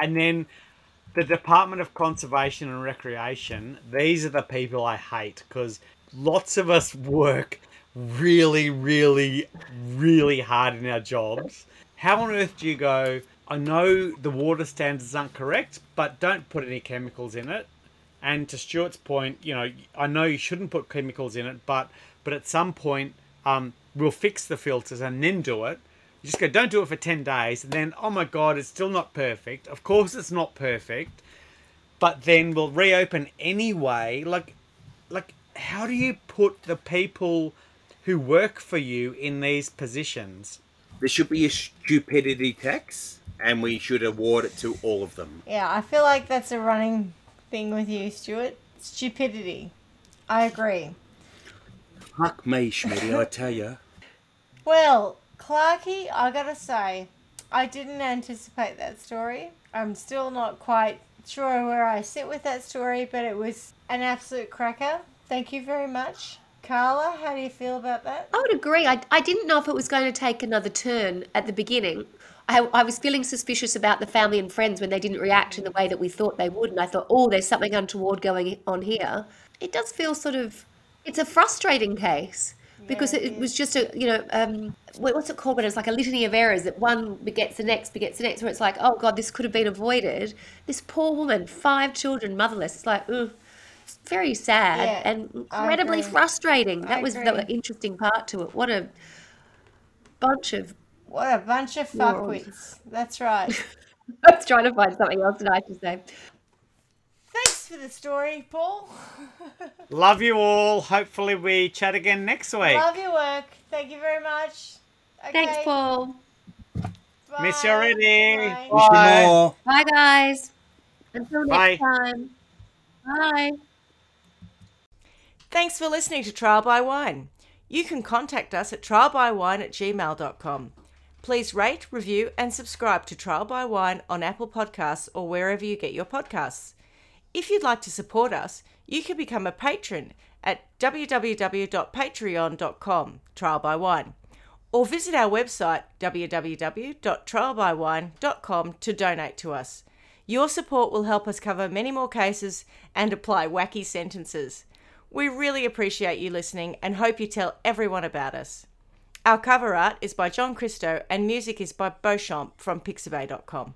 And then the Department of Conservation and Recreation, these are the people I hate because lots of us work really, really, really hard in our jobs. How on earth do you go, I know the water standards aren't correct, but don't put any chemicals in it? And to Stuart's point, you know, I know you shouldn't put chemicals in it, but but at some point, um, we'll fix the filters and then do it. You just go, don't do it for ten days, and then oh my god, it's still not perfect. Of course, it's not perfect, but then we'll reopen anyway. Like, like, how do you put the people who work for you in these positions? There should be a stupidity tax, and we should award it to all of them. Yeah, I feel like that's a running thing with you, Stuart. Stupidity. I agree. Fuck me, Schmitty, I tell you. Well, Clarky, I gotta say, I didn't anticipate that story. I'm still not quite sure where I sit with that story, but it was an absolute cracker. Thank you very much. Carla, how do you feel about that? I would agree. I, I didn't know if it was going to take another turn at the beginning. I, I was feeling suspicious about the family and friends when they didn't react in the way that we thought they would. And I thought, oh, there's something untoward going on here. It does feel sort of, it's a frustrating case because Yeah, it, it was just a, you know, um, what- what's it called when it's like a litany of errors that one begets the next, begets the next, where it's like, oh God, this could have been avoided. This poor woman, five children, motherless. It's like, ugh. It's very sad Yeah, and incredibly frustrating. I That was the interesting part to it. What a bunch of. What a bunch of fuckwits. That's right. I was trying to find something else nice to say. Thanks for the story, Paul. Love you all. Hopefully, we chat again next week. Love your work. Thank you very much. Okay, Thanks, Paul. Miss you already. Bye. Wish Bye. Bye, guys. Until next Bye. time. Bye. Thanks for listening to Trial by Wine. You can contact us at trialbywine at gmail.com. Please rate, review, and subscribe to Trial by Wine on Apple Podcasts or wherever you get your podcasts. If you'd like to support us, you can become a patron at www.patreon.com, Trial by Wine, or visit our website www.trialbywine.com to donate to us. Your support will help us cover many more cases and apply wacky sentences. We really appreciate you listening and hope you tell everyone about us. Our cover art is by John Christo and music is by Beauchamp from pixabay.com.